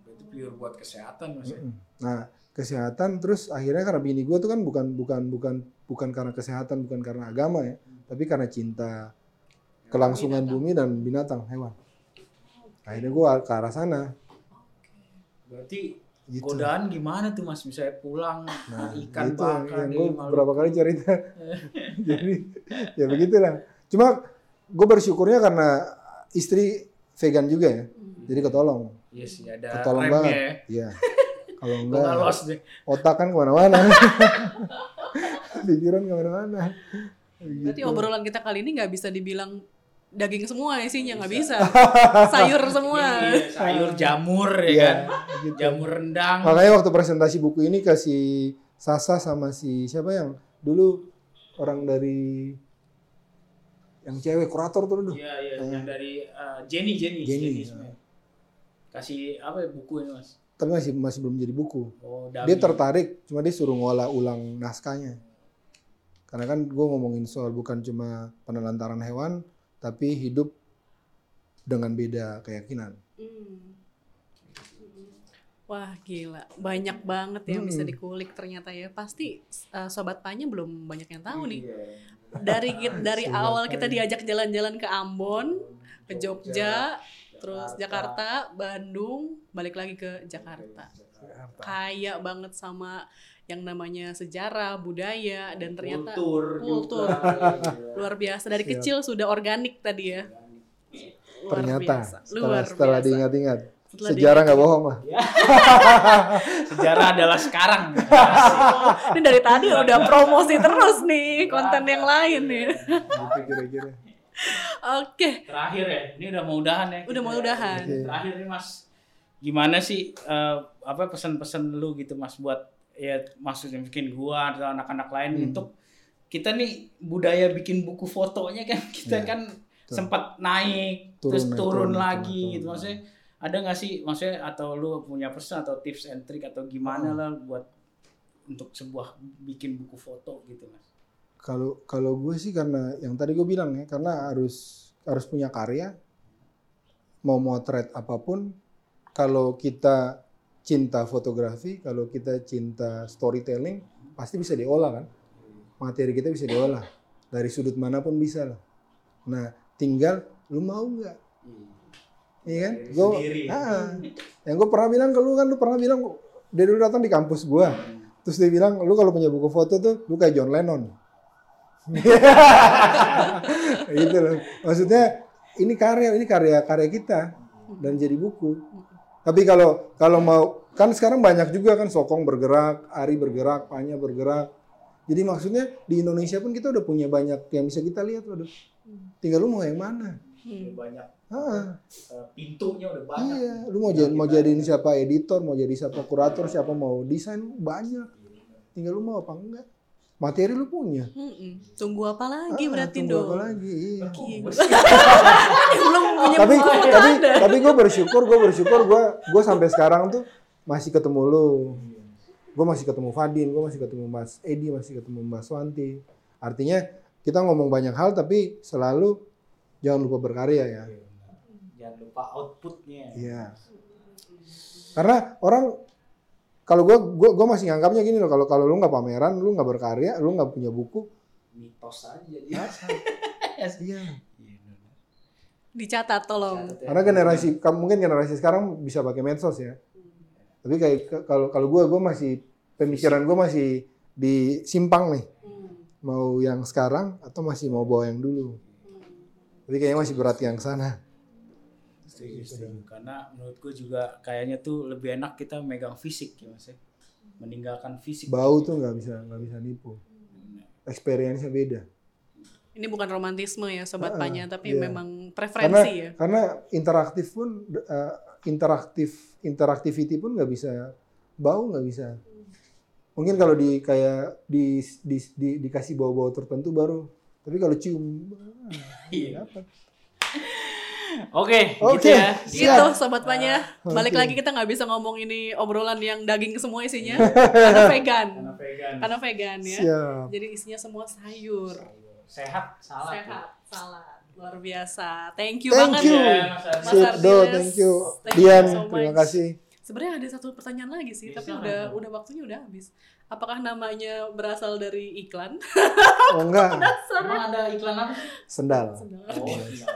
Itu pure buat kesehatan mas ya. Nah kesehatan terus akhirnya karena bini gue tuh kan bukan bukan bukan bukan karena kesehatan bukan karena agama ya tapi karena cinta kelangsungan bumi dan binatang hewan akhirnya gue ke arah sana Berarti gitu godaan gimana tuh mas? Misalnya pulang Nah, ikan itu bakar yang gue berapa kali cerita. Jadi ya begitulah. Cuma gue bersyukurnya karena istri vegan juga ya. Jadi ketolong. Iya sih ada Ketolong remnya banget. ya. Iya. Kalau enggak nggak los deh. otak kan ke mana-mana. Pikiran ke mana-mana. Berarti Gitu. obrolan kita kali ini nggak bisa dibilang daging semua isinya nggak bisa. Sayur semua. Iya, sayur jamur ya Iya, kan. gitu. Jamur rendang. Makanya waktu presentasi buku ini ke si Sasa sama si siapa yang dulu orang dari yang cewek kurator tuh dulu. Iya iya yang dari uh, Jenny Jenny Jenny, Smith. Kasih apa ya buku ini mas? Tapi masih masih belum jadi buku. Oh dia tertarik cuma dia suruh ngolah ulang naskahnya karena kan gue ngomongin soal bukan cuma penelantaran hewan tapi hidup dengan beda keyakinan Hmm. Wah gila, banyak banget yang bisa Hmm. dikulik ternyata ya. Pasti uh, sobat Panya belum banyak yang tahu nih. Iya. Dari dari Sobat awal kita diajak jalan-jalan ke Ambon, ke Jogja, terus Jakarta. Jakarta, Bandung, balik lagi ke Jakarta. Kaya banget sama yang namanya sejarah, budaya dan ternyata kultur, kultur. juga. luar biasa dari Siap. kecil sudah organik tadi ya. Luar ternyata biasa. setelah Luar setelah biasa. diingat-ingat Setelah sejarah nggak bohong lah Sejarah adalah sekarang. Ini dari tadi udah promosi terus nih konten yang lain nih. gitu kira-kira Oke, Terakhir ya, ini udah mau udahan ya. Udah mau udahan. Terakhir nih Mas, gimana sih eh, apa pesan-pesan lu gitu Mas buat ya maksudnya mungkin gua atau anak-anak lain Hmm. untuk kita nih budaya bikin buku fotonya kan kita Ya, kan betul. sempat naik Turun, terus turun, turun, lagi turun, gitu turun. maksudnya ada nggak sih maksudnya atau lu punya pesan atau tips and trick atau gimana Hmm. lah buat untuk sebuah bikin buku foto gitu Mas. kalau kalau gue sih karena yang tadi gue bilang ya karena harus harus punya karya mau motret apa pun kalau kita cinta fotografi kalau kita cinta storytelling pasti bisa diolah kan? Materi kita bisa diolah. Dari sudut mana pun bisa lah. Nah tinggal lu mau nggak? Iya kan? Gue sendiri. yang gue pernah bilang ke lu kan lu pernah bilang dia dulu datang di kampus gue terus dia bilang lu kalau punya buku foto tuh lu kayak John Lennon. Gitu loh. Maksudnya ini karya, ini karya karya kita. Dan jadi buku. Tapi kalau kalau mau kan sekarang banyak juga kan Sokong bergerak, Ari bergerak, Panya bergerak. Jadi maksudnya di Indonesia pun kita udah punya banyak yang bisa kita lihat loh. Tinggal lu mau yang mana? Udah banyak Ah, pintunya udah banyak. iya, lu mau jadi mau jadiin siapa editor, mau jadi siapa kurator, siapa mau desain banyak. Tinggal lu mau apa enggak? Materi lu punya. Mm-mm. Tunggu apa lagi Ah, berarti tunggu dong? apa lagi? Iya. Belum punya tapi buku tapi tapi gue bersyukur gue bersyukur gue gue sampai sekarang tuh masih ketemu lu gue masih ketemu Fadin gue masih ketemu Mas Edi masih ketemu Mas Wanti artinya kita ngomong banyak hal tapi selalu jangan lupa berkarya ya Jangan lupa outputnya. iya karena orang kalau gue gue gue masih nganggapnya gini loh kalau kalau lu nggak pameran lu nggak berkarya lu nggak punya buku Mitos aja. iya Dicatat tolong. Karena generasi kamu mungkin generasi sekarang bisa pakai medsos ya. Tapi kayak kalau kalau gue gue masih pemikiran gue masih di simpang nih. Mau yang sekarang atau masih mau bawa yang dulu. Tapi kayaknya masih berat yang sana. Setuju, setuju. Karena menurut gue juga kayaknya tuh lebih enak kita megang fisik ya mas ya. Meninggalkan fisik. Bau tuh nggak bisa nggak bisa nipu. Experience-nya beda. Ini bukan romantisme ya sobat Ah, Panya, tapi iya. memang Karena preferensi ya. karena interaktif pun eh, interaktif interaktivity pun nggak bisa bau nggak bisa. Mungkin kalau di kayak di, di, di- dikasih bau-bau tertentu baru. Tapi kalau cium Iya. dapat. Oke, Oke, gitu ya. siap. Gitu sobat Panya. Balik Oke. lagi kita nggak bisa ngomong ini obrolan yang daging semua isinya karena vegan. Karena vegan. Karena vegan ya. Siap. Jadi isinya semua sayur. Sehat, salah. Sehat, salad. Luar biasa. Thank you Thank banget you. ya, Mas Do, Ardiles. thank you. Thank you Dian, so terima kasih. Sebenarnya ada satu pertanyaan lagi sih, Bisa, tapi udah udah waktunya udah habis. Apakah namanya berasal dari iklan? Oh enggak, Emang ada iklan apa sih? sendal. Oh, iya.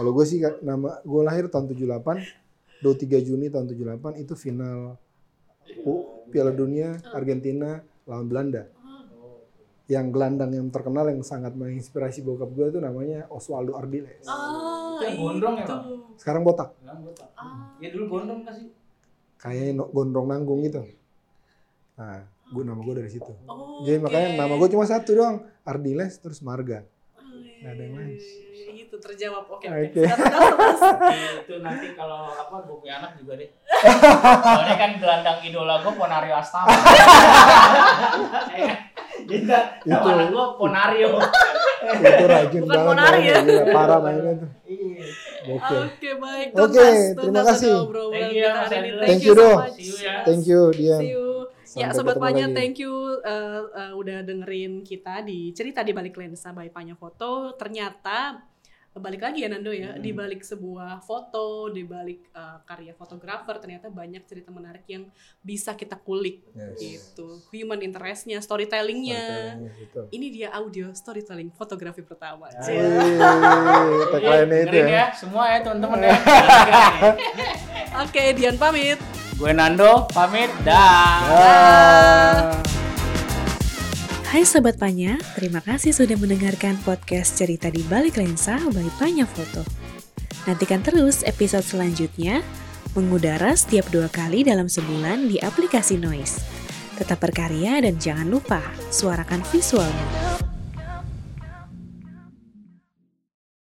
Kalau gue sih nama gue lahir tahun 78, 23 Juni tahun 78 itu final U- Piala Dunia Argentina lawan Belanda. Yang gelandang yang terkenal yang sangat menginspirasi bokap gue itu namanya Oswaldo Ardiles. Ah, Itu yang gondrong ya, itu. Bang? Sekarang botak, Bilang gua tak. Ah. Ya dulu gondrong kasih. kayaknya no- gondrong nanggung gitu. Nah, gue nama gue dari situ. Oh, Jadi makanya oke. nama gue cuma satu doang, Ardiles terus Marga. Iya, Nggak ada yang lain. iya, Itu terjawab. Oke, Oke. oke. Terus, itu nanti kalau apa gue punya anak juga deh. Soalnya kan gelandang idola gue Ponario Astama. Jadi nama anak gue Ponario. itu rajin Bukan banget. Ponari ya? Iya, parah mainnya tuh. Iya. Oke. Oke, baik. Oke, Tuntas, terima kasih. Thank you kita ya, Mas hari ini. Thank, Thank you you, so much. Ya. Thank you, Dian. See you. Ya, sobat Panya, lagi. thank you uh, uh, udah dengerin kita di cerita di balik lensa by Panya Foto. Ternyata balik lagi ya Nando ya, Hmm. di balik sebuah foto, di balik uh, karya fotografer ternyata banyak cerita menarik yang bisa kita kulik Yes. gitu. Human interestnya, storytellingnya. Betul. Ini dia audio storytelling fotografi pertama. Tagline-nya itu ya. ya, semua ya teman-teman ya. Oke, Dian pamit. gue Nando, pamit, dah. Ah. Hai Sobat Panya, terima kasih sudah mendengarkan podcast cerita di balik lensa by Panya Foto. Nantikan terus episode selanjutnya, mengudara setiap dua kali dalam sebulan di aplikasi Noise. Tetap berkarya dan jangan lupa suarakan visualmu.